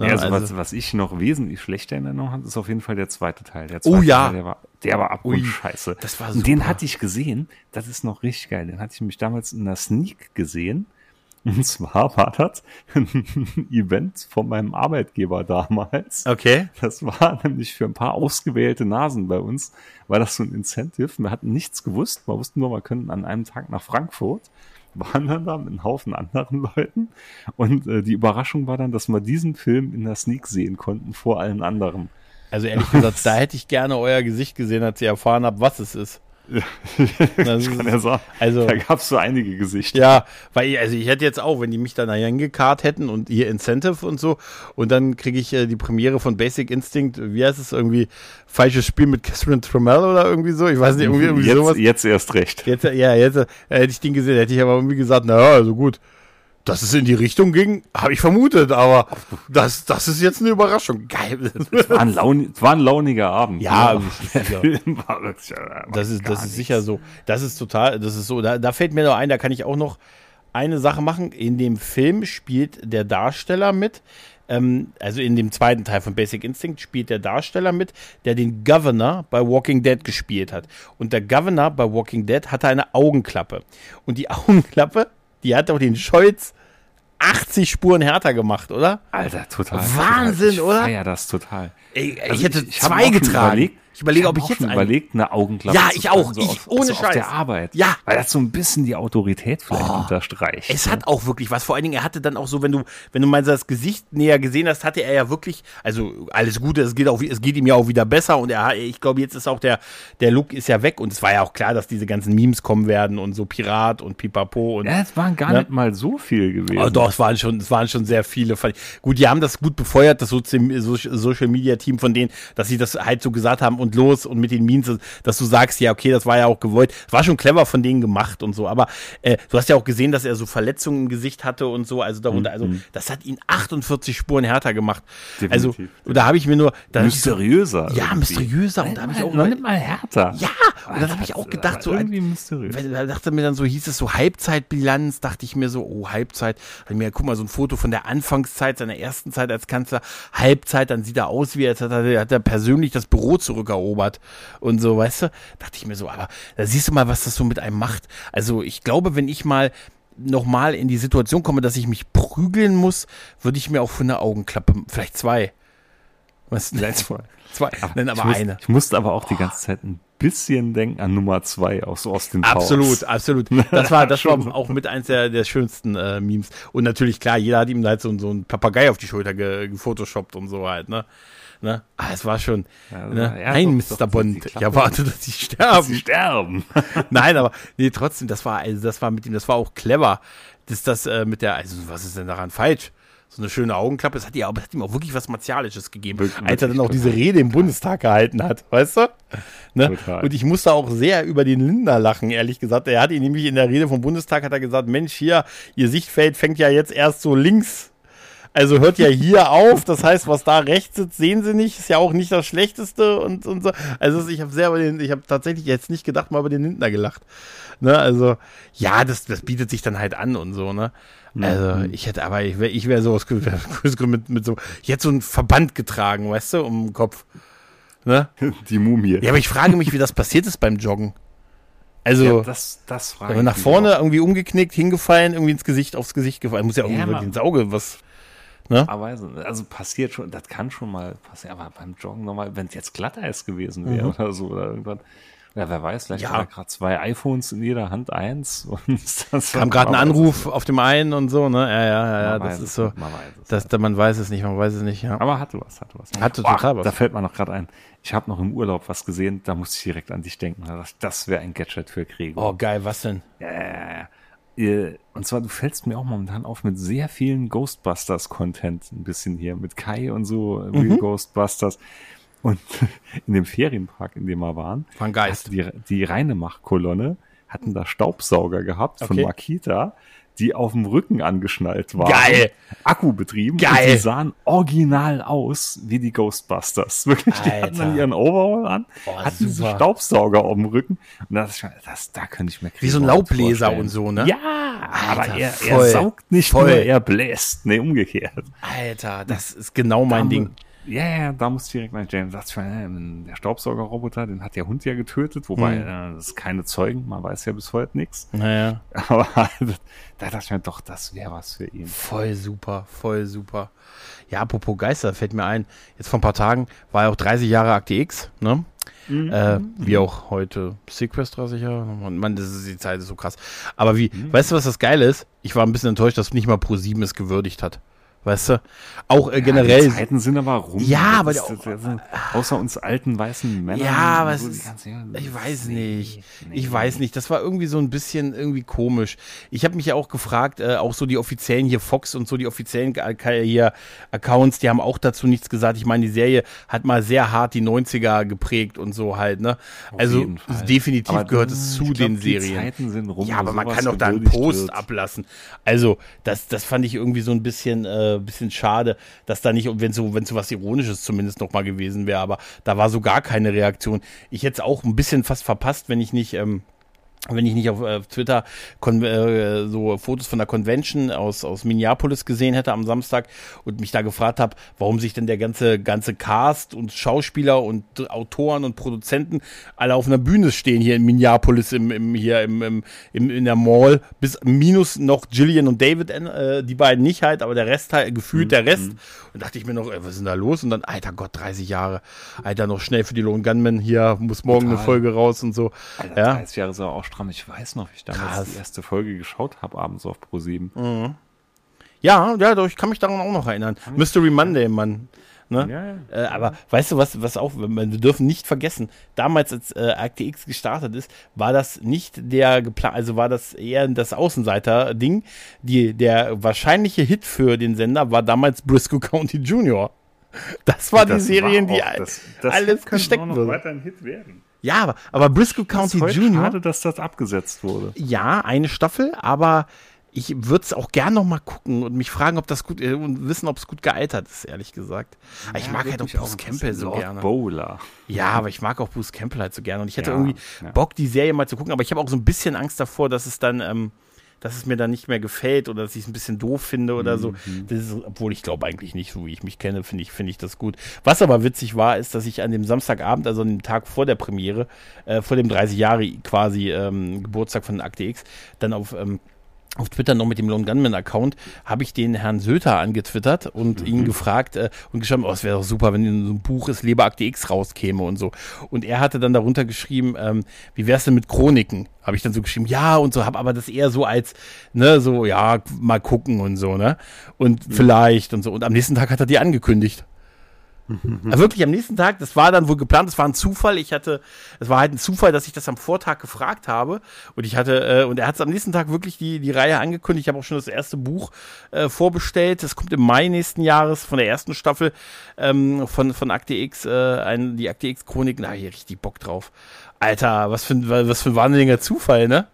Ne, Ja, also, was, was ich noch wesentlich schlechter in Erinnerung habe, ist auf jeden Fall der zweite Teil. Der Oh zweite ja. Teil, der war, der war ab und scheiße. das war Und den super. hatte ich gesehen. Das ist noch richtig geil. Den hatte ich mich damals in der Sneak gesehen. Und zwar war das ein Event von meinem Arbeitgeber damals. okay. Das war nämlich für ein paar ausgewählte Nasen bei uns, war das so ein Incentive. Wir hatten nichts gewusst. Wir wussten nur, wir können an einem Tag nach Frankfurt. Waren dann da mit einem Haufen anderen Leuten. Und äh, die Überraschung war dann, dass wir diesen Film in der Sneak sehen konnten vor allen anderen. Also ehrlich gesagt, da hätte ich gerne euer Gesicht gesehen, als ihr erfahren habt, was es ist. Das kann ja sagen, also- da gab es so einige Gesichter. Ja, weil ich, also ich hätte jetzt auch, wenn die mich dann da hingekarrt hätten und hier Incentive und so und dann kriege ich äh, die Premiere von Basic Instinct, wie heißt es irgendwie, falsches Spiel mit Catherine Trammell oder irgendwie so, ich weiß nicht, irgendwie, irgendwie jetzt, sowas. jetzt erst recht. Jetzt, ja, jetzt äh, hätte ich den gesehen, hätte ich aber irgendwie gesagt, naja, also gut, dass es in die Richtung ging, habe ich vermutet, aber das, das ist jetzt eine Überraschung. Geil. War ein, laun war ein launiger Abend. Ja, war wirklich, äh, war Das ist, das ist sicher so. Das ist total, das ist so. Da, da fällt mir noch ein, da kann ich auch noch eine Sache machen. In dem Film spielt der Darsteller mit, ähm, also in dem zweiten Teil von Basic Instinct spielt der Darsteller mit, der den Governor bei Walking Dead gespielt hat. Und der Governor bei Walking Dead hatte eine Augenklappe. Und die Augenklappe, die hat auch den Scholz 80 Spuren härter gemacht, oder? Alter, total. Wahnsinn, ich oder? feier das total. Ey, Also ich hätte ich zwei getragen. überlegt, ich Ich überlege, hab ob ich jetzt schon überlegt, eine Augenklappe Ja, zu ich auch. tragen, Ich- auf, ohne so auf Scheiß. der Arbeit. Ja. Weil das so ein bisschen die Autorität vielleicht Oh. unterstreicht. Es ne? hat auch wirklich was. Vor allen Dingen, er hatte dann auch so, wenn du, wenn du mal das Gesicht näher gesehen hast, hatte er ja wirklich, also alles Gute, es geht auch, es geht ihm ja auch wieder besser und er, ich glaube, jetzt ist auch der, der Look ist ja weg und es war ja auch klar, dass diese ganzen Memes kommen werden und so Pirat und Pipapo und. Ja, es waren gar Ja. nicht mal so viel gewesen. Oh, doch, es waren schon, es waren schon sehr viele. ich. Gut, die haben das gut befeuert, das So- Social Media Team von denen, dass sie das halt so gesagt haben und los und mit den Memes, dass du sagst, ja, okay, das war ja auch gewollt. War schon clever von denen gemacht und so. Aber äh, du hast ja auch gesehen, dass er so Verletzungen im Gesicht hatte und so. Also darunter, also das hat ihn 48 Spuren härter gemacht. Also, Definitiv. und da habe ich mir nur, ich so, mysteriöser. ja, mysteriöser. Und da habe ich auch nicht mal härter. ja, und dann habe ich auch gedacht, so, irgendwie mysteriös. da dachte mir dann so, hieß es so Halbzeitbilanz, dachte ich mir so, oh, Halbzeit. Ich mir, guck mal, so ein Foto von der Anfangszeit, seiner ersten Zeit als Kanzler, Halbzeit, dann sieht er aus, wie als hat er, hat er persönlich das Büro zurückerobert und so, weißt du? Dachte ich mir so, aber da siehst du mal, was das so mit einem macht. Also ich glaube, wenn ich mal nochmal in die Situation komme, dass ich mich prügeln muss, würde ich mir auch für eine Augenklappe, vielleicht zwei. Was? Vielleicht zwei. Zwei, nein, aber ich muss, eine. Ich musste aber auch die ganze Zeit ein bisschen denken an Nummer zwei aus Austin Powers. Absolut, absolut. Das war, das war auch mit eins der, der schönsten äh, Memes. Und natürlich, klar, jeder hat ihm halt so, so einen Papagei auf die Schulter ge- gefotoshoppt und so halt, ne? Ne? Ah, es war schon, Ja, ne? ja, Nein, doch, Mr. doch, Bond, ich erwarte, dass sie Sie sterben. sterben. Nein, aber nee, trotzdem, das war, also das war mit ihm, das war auch clever. Das, das äh, mit der, also was ist denn daran falsch? So eine schöne Augenklappe, es hat, hat ihm auch wirklich was Martialisches gegeben, Wirklich, als er dann auch wirklich diese Rede im Bundestag gehalten hat, weißt du? Ne? Total. Und ich musste auch sehr über den Lindner lachen, ehrlich gesagt. Er hat ihn nämlich in der Rede vom Bundestag hat er gesagt, Mensch, hier, ihr Sichtfeld fängt ja jetzt erst so links. Also hört ja hier auf, das heißt, was da rechts sitzt, sehen sie nicht, ist ja auch nicht das Schlechteste und, und so. Also ich habe sehr den, ich habe tatsächlich jetzt nicht gedacht, mal über den Lindner gelacht. Ne, also, ja, das, das bietet sich dann halt an und so, ne? Also, ich hätte aber, ich wäre ich wär so aus mit, mit so, ich hätte so einen Verband getragen, weißt du, um den Kopf. Ne? Die Mumie. Ja, aber ich frage mich, wie das passiert ist beim Joggen. Also, Ja, das, das frage nach ich mich vorne irgendwie umgeknickt, hingefallen, irgendwie ins Gesicht, aufs Gesicht gefallen. Muss ja irgendwie Ja, über man- den Was. Aber also, also passiert schon, das kann schon mal passieren, aber beim Joggen nochmal, wenn es jetzt Glatteis gewesen wäre oder so oder irgendwas. Ja, wer weiß, vielleicht Mhm. Ja. hat er gerade zwei iPhones in jeder Hand, eins. Und das Kam gerade ein Anruf auf dem einen und so, ne? Ja, ja, ja, ja Man das weiß ist es so. nicht, man weiß es Das, da, man weiß es nicht, man weiß es nicht, ja. Aber hatte was, hatte was. Hatte Boah, total was. Da fällt mir noch gerade ein. Ich habe noch im Urlaub was gesehen, da musste ich direkt an dich denken. Das, das wäre ein Gadget für Gregor. Oh, geil, was denn? Ja, ja, ja, ja. Und zwar, du fällst mir auch momentan auf mit sehr vielen Ghostbusters-Content, ein bisschen hier, mit Kai und so, Real Mhm. Ghostbusters. Und in dem Ferienpark, in dem wir waren, War ein Geist. hatte die, die Reinemacht-Kolonne hatten da Staubsauger gehabt von Okay. Makita, die auf dem Rücken angeschnallt waren. Geil. Akku betrieben. Geil. Und die sahen original aus wie die Ghostbusters. Wirklich, die hatten Alter. dann ihren Overall an, Boah, hatten diese super. Staubsauger auf dem Rücken. Und das, das, da könnte ich mir Wie so ein Laubbläser vorstellen. und so, ne? Ja, aber Alter, er, voll. er saugt nicht Voll. nur, er bläst. Nee, umgekehrt. Alter, das ist genau mein Da- Ding. Ja, ja, da muss ich direkt mal James äh, der Staubsaugerroboter, den hat der Hund ja getötet, wobei Hm. äh, das ist keine Zeugen, man weiß ja bis heute nichts. Naja. Aber da dachte ich mir doch, das wäre was für ihn. Voll super, voll super. Ja, apropos Geister, fällt mir ein, jetzt vor ein paar Tagen war ja auch 30 Jahre Akte X, ne? Äh, wie auch heute Sequest 30 Jahre. Man, man, das ist, die Zeit ist so krass. Aber wie, weißt du, was das Geile ist? Ich war ein bisschen enttäuscht, dass nicht mal Pro7 es gewürdigt hat. Weißt du? Auch äh, generell. Die Zeiten sind aber rum. Ja, aber ist, das, das, außer uns alten weißen Männern. Ja, aber so die ist, ich weiß nicht. nee. Ich weiß nicht. Das war irgendwie so ein bisschen irgendwie komisch. Ich habe mich ja auch gefragt, äh, auch so die offiziellen hier Fox und so die offiziellen äh, hier Accounts, die haben auch dazu nichts gesagt. Ich meine, die Serie hat mal sehr hart die 90er geprägt und so halt, ne? also definitiv Aber, gehört es zu glaub, den die Serien. Zeiten sind rum, Ja, aber man kann doch da einen Post wird. ablassen. Also, das, das fand ich irgendwie so ein bisschen, äh, bisschen schade, dass da nicht, wenn so, wenn so was Ironisches zumindest noch mal gewesen wäre, aber da war so gar keine Reaktion. Ich hätte es auch ein bisschen fast verpasst, wenn ich nicht, ähm, wenn ich nicht auf äh, Twitter äh, so Fotos von der Convention aus, aus Minneapolis gesehen hätte am Samstag und mich da gefragt habe, warum sich denn der ganze, ganze Cast und Schauspieler und Autoren und Produzenten alle auf einer Bühne stehen hier in Minneapolis im, im hier im, im, im, in der Mall, bis minus noch Gillian und David, äh, die beiden nicht halt, aber der Rest halt, gefühlt mhm. der Rest. Und dachte ich mir noch, ey, was ist denn da los? Und dann, alter Gott, 30 Jahre, alter, noch schnell für die Lone Gunmen hier, muss morgen Total. eine Folge raus und so. Alter, ja. 30 Jahre ist auch stramm. Ich weiß noch, wie ich damals Krass. die erste Folge geschaut habe, abends auf Pro 7. Mhm. Ja, ja, doch, ich kann mich daran auch noch erinnern. Mystery Monday, Mann. Ne? Ja, ja. Äh, aber weißt du, was, was auch, wir dürfen nicht vergessen, damals als äh, Akte X gestartet ist, war das nicht der geplant, also war das eher das Außenseiter-Ding. der wahrscheinliche Hit für den Sender war damals Briscoe County Junior. Das war das die Serie, die das, das alles gesteckt wurde. weiter ein Hit werden. Ja, aber, aber Briscoe County das Junior. Schade, dass das abgesetzt wurde. Ja, eine Staffel, aber ich würde es auch gern noch mal gucken und mich fragen, ob das gut äh, und wissen, ob es gut gealtert ist, ehrlich gesagt. Ja, ich mag halt auch Bruce Campbell so gerne. Bowler. Ja, aber ich mag auch Bruce Campbell halt so gerne und ich hätte ja, irgendwie ja. Bock, die Serie mal zu gucken, aber ich habe auch so ein bisschen Angst davor, dass es dann ähm, dass es mir dann nicht mehr gefällt oder dass ich es ein bisschen doof finde oder so. Mhm. Ist, obwohl ich glaube eigentlich nicht, so wie ich mich kenne, finde ich, finde ich das gut. Was aber witzig war, ist, dass ich an dem Samstagabend, also an dem Tag vor der Premiere, äh, vor dem 30 Jahre quasi ähm, Geburtstag von Akte X, dann auf ähm, auf Twitter noch mit dem Lone Gunman Account habe ich den Herrn Söter angetwittert und mhm. ihn gefragt äh, und geschrieben, oh, es wäre doch super, wenn in so ein Buch ist Leberakte X rauskäme und so. Und er hatte dann darunter geschrieben, ähm, wie wär's denn mit Chroniken? Habe ich dann so geschrieben, ja und so, habe aber das eher so als, ne, so, ja, mal gucken und so, ne? Und mhm. vielleicht und so. Und am nächsten Tag hat er die angekündigt. Mhm. wirklich am nächsten Tag, das war dann wohl geplant, das war ein Zufall. Ich hatte, es war halt ein Zufall, dass ich das am Vortag gefragt habe. Und ich hatte, äh, und er hat es am nächsten Tag wirklich die, die Reihe angekündigt. Ich habe auch schon das erste Buch äh, vorbestellt. Das kommt im Mai nächsten Jahres von der ersten Staffel ähm, von, von Akte X, äh, ein, die Akte X-Chronik. Da hier richtig Bock drauf. Alter, was für, ein was für ein wahnsinniger Zufall, ne?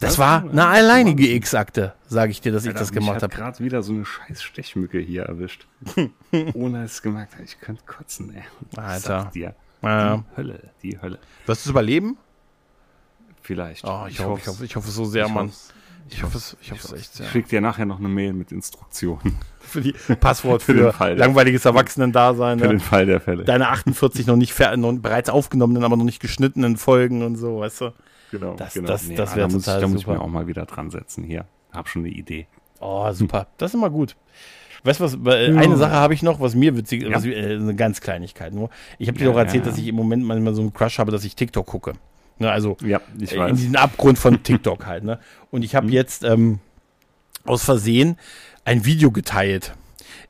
Das war eine alleinige X-Akte, sage ich dir, dass Alter, ich das gemacht habe. Ich habe gerade wieder so eine scheiß Stechmücke hier erwischt. Ohne es gemerkt habe. Ich könnte kotzen, ey. Alter. Dir. Ja. Die Hölle, die Hölle. Wirst du es überleben? Vielleicht. Oh, ich, ich, hoffe, ich, hoffe, ich hoffe so sehr, ich Mann. Ich hoffe es, ich hoffe es echt sehr. Ich schicke dir nachher noch eine Mail mit Instruktionen. für die Passwort für, für Fall, langweiliges Erwachsenen-Dasein. Für ne? den Fall der Fälle. Deine 48 noch nicht noch bereits aufgenommenen, aber noch nicht geschnittenen Folgen und so, weißt du? Genau, das, genau. Das, nee, das wäre total ich, Da muss ich mir auch mal wieder dran setzen hier. Hab schon eine Idee. Oh, super. Das ist immer gut. Weißt du was, äh, eine Sache habe ich noch, was mir witzig, ja. was, äh, eine ganz Kleinigkeit nur. Ich habe dir ja, doch erzählt, ja, dass ich im Moment manchmal so einen Crush habe, dass ich TikTok gucke. Ne, also ja, ich weiß. in diesen Abgrund von TikTok halt. Ne? Und ich habe mhm. jetzt ähm, aus Versehen ein Video geteilt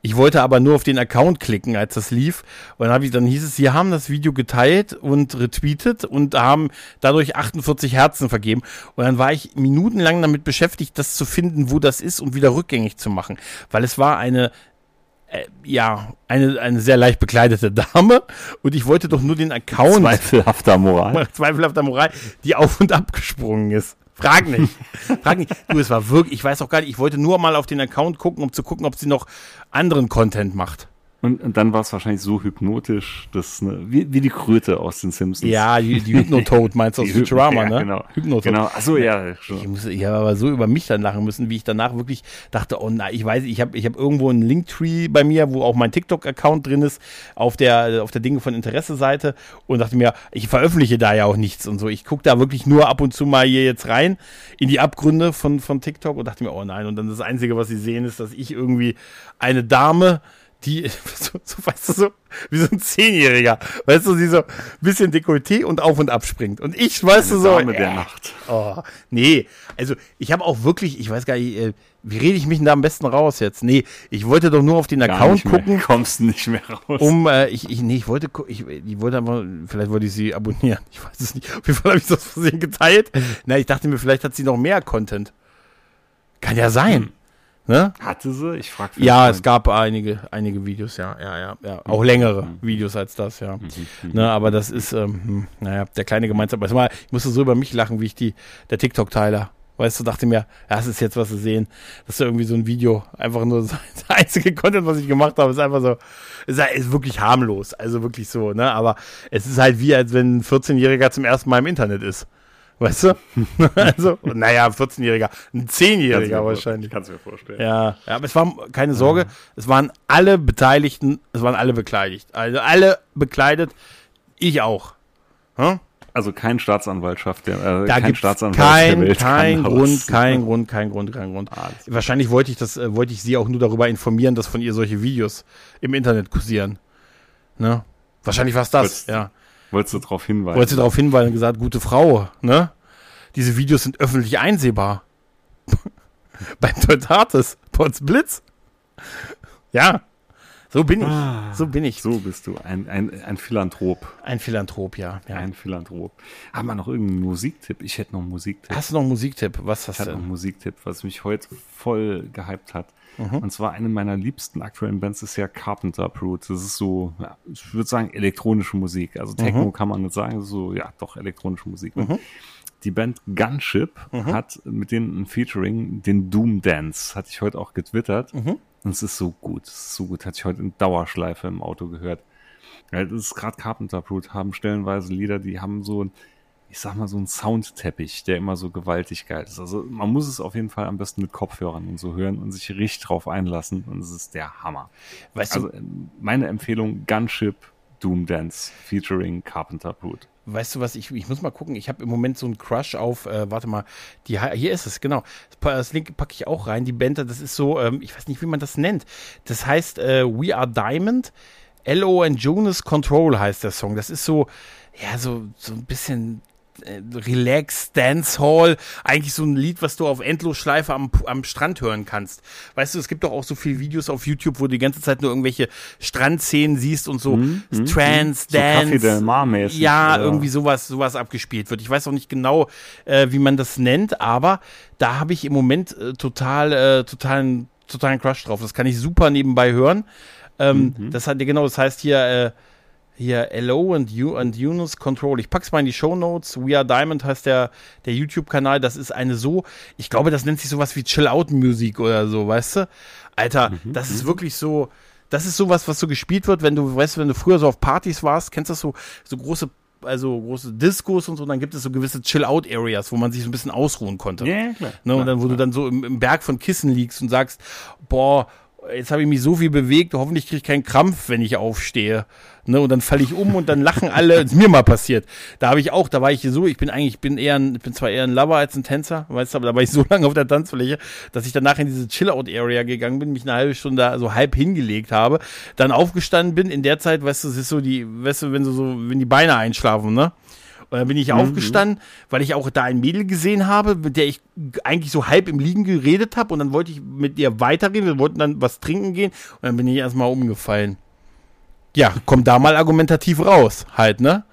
ich wollte aber nur auf den Account klicken, als das lief. Und dann, ich, dann hieß es, sie haben das Video geteilt und retweetet und haben dadurch 48 Herzen vergeben. Und dann war ich minutenlang damit beschäftigt, das zu finden, wo das ist und wieder rückgängig zu machen. Weil es war eine äh, ja, eine, eine sehr leicht bekleidete Dame und ich wollte doch nur den Account. Zweifelhafter Moral. Zweifelhafter Moral, die auf und ab gesprungen ist. Frag nicht. Frag nicht. Du, es war wirklich, ich weiß auch gar nicht, ich wollte nur mal auf den Account gucken, um zu gucken, ob sie noch anderen Content macht. Und, und dann war es wahrscheinlich so hypnotisch, dass ne, wie, wie die Kröte aus den Simpsons. Ja, die, die Hypnotoad meinst du aus Futurama, ja, ne? Genau. Hypnotoad. Genau. Achso, ja. Schon. Ich, muss, ich habe aber so über mich dann lachen müssen, wie ich danach wirklich dachte, oh nein, ich weiß, ich habe ich hab irgendwo einen Linktree bei mir, wo auch mein TikTok-Account drin ist, auf der auf der Dinge von Interesse-Seite und dachte mir, ich veröffentliche da ja auch nichts und so. Ich gucke da wirklich nur ab und zu mal hier jetzt rein in die Abgründe von von TikTok und dachte mir, oh nein. Und dann das Einzige, was sie sehen, ist, dass ich irgendwie eine Dame die, so, so, weißt du, so, wie so ein Zehnjähriger, weißt du, sie so ein bisschen Dekolleté und auf und ab springt. Und ich, weißt Eine du, so. Dame äh, der Nacht. Oh, nee, also ich habe auch wirklich, ich weiß gar nicht, äh, wie rede ich mich denn da am besten raus jetzt? Nee, ich wollte doch nur auf den gar Account gucken. Kommst nicht mehr raus. Um, äh, ich, ich, nee, ich wollte, ich, ich wollte einfach, vielleicht wollte ich sie abonnieren. Ich weiß es nicht. Auf jeden Fall habe ich das versehen geteilt. Na, ich dachte mir, vielleicht hat sie noch mehr Content. Kann ja sein. Hm. Ne? Hatte sie? Ich frage. Ja, es gab einige, einige Videos, ja, ja, ja, ja. Auch längere mhm. Videos als das, ja. Mhm. mhm. Ne, aber das ist, ähm, hm, naja, der kleine Gemeinschaft. Also mal, ich musste so über mich lachen, wie ich die, der TikTok-Teiler. Weißt du, dachte mir, ja, das ist jetzt, was sie sehen. Das ist ja irgendwie so ein Video. Einfach nur das einzige Content, was ich gemacht habe, ist einfach so, ist, ist wirklich harmlos. Also wirklich so, ne? Aber es ist halt wie, als wenn ein 14-Jähriger zum ersten Mal im Internet ist. Weißt du? also, naja, 14-Jähriger. Ein 10-Jähriger wahrscheinlich. Kannst du mir vorstellen. Ja, ja, aber es war, keine Sorge, es waren alle Beteiligten, es waren alle bekleidet. Also alle bekleidet, ich auch. Hm? Also kein Staatsanwaltschaft, der, äh, Da kein Staatsanwalt kein, der Welt kein Grund, kein Grund, kein Grund, kein Grund. Alles Wahrscheinlich wollte ich das, äh, wollte ich sie auch nur darüber informieren, dass von ihr solche Videos im Internet kursieren. Ne? Wahrscheinlich war es das, Wolltest- ja. Wolltest du darauf hinweisen? Wollte sie darauf hinweisen und gesagt, gute Frau, ne? Diese Videos sind öffentlich einsehbar. Beim Teutartes, Potz Blitz. Ja. So bin ich. Ah. so bin ich. So bist du, ein, ein, ein Philanthrop. Ein Philanthrop, ja. ja. Ein Philanthrop. Haben wir noch irgendeinen Musiktipp? Ich hätte noch einen Musiktipp. Hast du noch einen Musiktipp? Was Ich hast hatte du noch einen? Musiktipp, was mich heute voll gehypt hat. Mhm. Und zwar eine meiner liebsten aktuellen Bands ist ja Carpenter Brute. Das ist so, ja, ich würde sagen, elektronische Musik. Also Techno Mhm. kann man nicht sagen, so, ja, doch, elektronische Musik. Und Die Band Gunship Mhm. hat mit denen ein Featuring, den Doom Dance, hatte ich heute auch getwittert. Mhm. Und es ist so gut, es ist so gut. Hatte ich heute in Dauerschleife im Auto gehört. Ja, das ist gerade Carpenter Brute, haben stellenweise Lieder, die haben so ein, ich sag mal, so ein Soundteppich, der immer so gewaltig geil ist. Also man muss es auf jeden Fall am besten mit Kopfhörern und so hören und sich richtig drauf einlassen und es ist der Hammer. Weißt Also du, meine Empfehlung, Gunship Doom Dance featuring Carpenter Brute. weißt du was? Ich, ich muss mal gucken. Ich habe im Moment so einen Crush auf, äh, warte mal, die, hier ist es, genau. Das, das Link packe ich auch rein. Die Band, das ist so, ähm, ich weiß nicht, wie man das nennt. Das heißt äh, We Are Diamond. L.O. and Jonas Control heißt der Song. Das ist so, ja, so, so ein bisschen Relax, Dancehall, eigentlich so ein Lied, was du auf Endlosschleife am, am Strand hören kannst. Weißt du, es gibt doch auch so viele Videos auf YouTube, wo du die ganze Zeit nur irgendwelche Strandszenen siehst und so Trance, So Dance. Del Mar mäßig. Ja, oder? irgendwie sowas, sowas abgespielt wird. Ich weiß auch nicht genau, äh, wie man das nennt, aber da habe ich im Moment äh, total, äh, totalen, totalen Crush drauf. Das kann ich super nebenbei hören. Ähm, Das hat ja genau, das heißt hier, äh, hier LO und, U und Yunus Control. Ich pack's mal in die Show Notes. We Are Diamond heißt der, der YouTube-Kanal. Das ist eine so, ich glaube, das nennt sich sowas wie Chill-Out-Musik oder so, weißt du? Alter, das ist wirklich so, das ist sowas, was so gespielt wird, wenn du, weißt du, wenn du früher so auf Partys warst, kennst du das so, so große, also große Discos und so, dann gibt es so gewisse Chill-Out-Areas, wo man sich so ein bisschen ausruhen konnte. Ja, ja, klar. Ne, und dann, wo du dann so im, im Berg von Kissen liegst und sagst, boah, jetzt habe ich mich so viel bewegt, hoffentlich kriege ich keinen Krampf, wenn ich aufstehe. Ne, und dann falle ich um und dann lachen alle. ist mir mal passiert. Da habe ich auch, da war ich so, ich bin eigentlich, ich bin eher ein, ich bin zwar eher ein Lover als ein Tänzer, weißt du, aber da war ich so lange auf der Tanzfläche, dass ich danach in diese Chill-Out-Area gegangen bin, mich eine halbe Stunde da so halb hingelegt habe, dann aufgestanden bin. In der Zeit, weißt du, es ist so die, weißt du, wenn so, so, wenn die Beine einschlafen, ne? Und dann bin ich aufgestanden, weil ich auch da ein Mädel gesehen habe, mit der ich eigentlich so halb im Liegen geredet habe. Und dann wollte ich mit ihr weiterreden. Wir wollten dann was trinken gehen. Und dann bin ich erstmal umgefallen. Ja, kommt da mal argumentativ raus, halt, ne?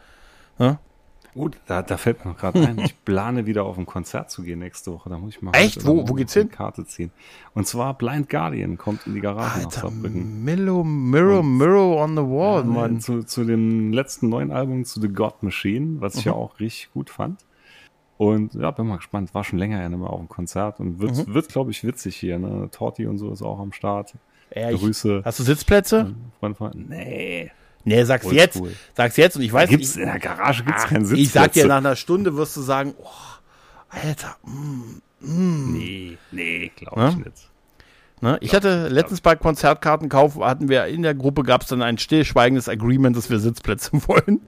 Gut, da, da fällt mir noch gerade ein, ich plane wieder auf ein Konzert zu gehen nächste Woche. Da muss ich mal Echt? Wo- wo geht's eine hin? Karte ziehen. Und zwar Blind Guardian kommt in die Garage nach Alter, Saarbrücken. Mirror, Mirror, Mirror on the Wall, Mann. Zu, zu dem letzten neuen Album, zu The God Machine, was ich Mhm. ja auch richtig gut fand. Und ja, bin mal gespannt. War schon länger ja nicht mehr auf dem Konzert und wird, Mhm. wird glaube ich, witzig hier. Ne? Torti und so ist auch am Start. Ja, ich, Grüße. hast du Sitzplätze? Freund von, nee. Nee, sag's Oldschool. jetzt. Sag's jetzt. Und ich weiß Gibt's ich, in der Garage gibt's Ah, keinen Sitz. ich sag dir, nach einer Stunde wirst du sagen, oh, Alter, Nee, nee, glaube ich Ne? nicht. Ne? Ich hatte letztens bei Konzertkartenkauf, hatten wir in der Gruppe, gab es dann ein stillschweigendes Agreement, dass wir Sitzplätze wollen.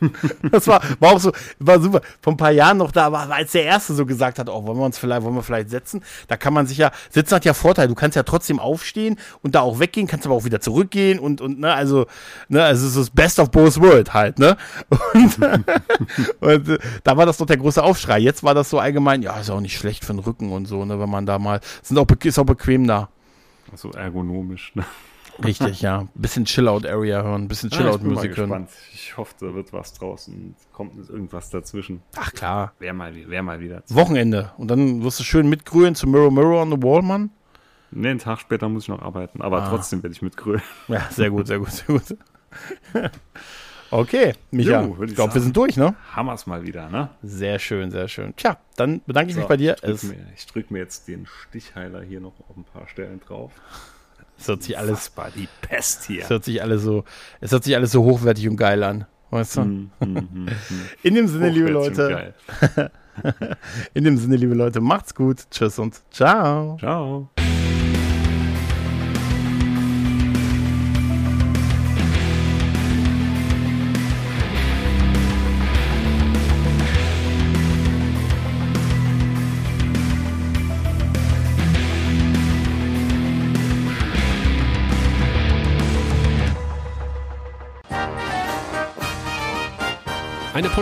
Das war, war auch so, war super. Vor ein paar Jahren noch da, aber als der Erste so gesagt hat, oh, wollen wir uns vielleicht, wollen wir vielleicht setzen? Da kann man sich ja, Sitzen hat ja Vorteil, du kannst ja trotzdem aufstehen und da auch weggehen, kannst aber auch wieder zurückgehen und, und, ne, also, ne, also es ist das Best of both world halt, ne? Und, und da war das doch der große Aufschrei. Jetzt war das so allgemein, ja, ist auch nicht schlecht für den Rücken und so, ne, wenn man da mal, sind auch, ist auch bequem da. So ergonomisch. Ne? Richtig, ja. Bisschen Chill-Out-Area hören, bisschen Ah, ich bin mal Chill-Out-Musik hören. gespannt. Ich hoffe, da wird was draußen. Kommt irgendwas dazwischen. Ach klar. Wär mal, wär mal wieder. Wochenende. Und dann wirst du schön mitgrühen zu Mirror Mirror on the Wall, Mann. Nee, einen Tag später muss ich noch arbeiten, aber Ah. trotzdem werde ich mitgrölen. Ja, sehr gut, sehr gut, sehr gut. okay, Micha. Jo, ich glaube, wir sind durch, ne? Hammers mal wieder, ne? Sehr schön, sehr schön. Tja, dann bedanke ich mich So, bei dir. Ich drücke mir, ich drück mir jetzt den Stichheiler hier noch auf ein paar Stellen drauf. Es hört sich alles, Fassbar, die Pest hier. es hört sich alles so, es hört sich alles so hochwertig und geil an. Weißt du? Hm, hm, hm. In dem Sinne, liebe Leute. In dem Sinne, liebe Leute, macht's gut. Tschüss und ciao. Ciao.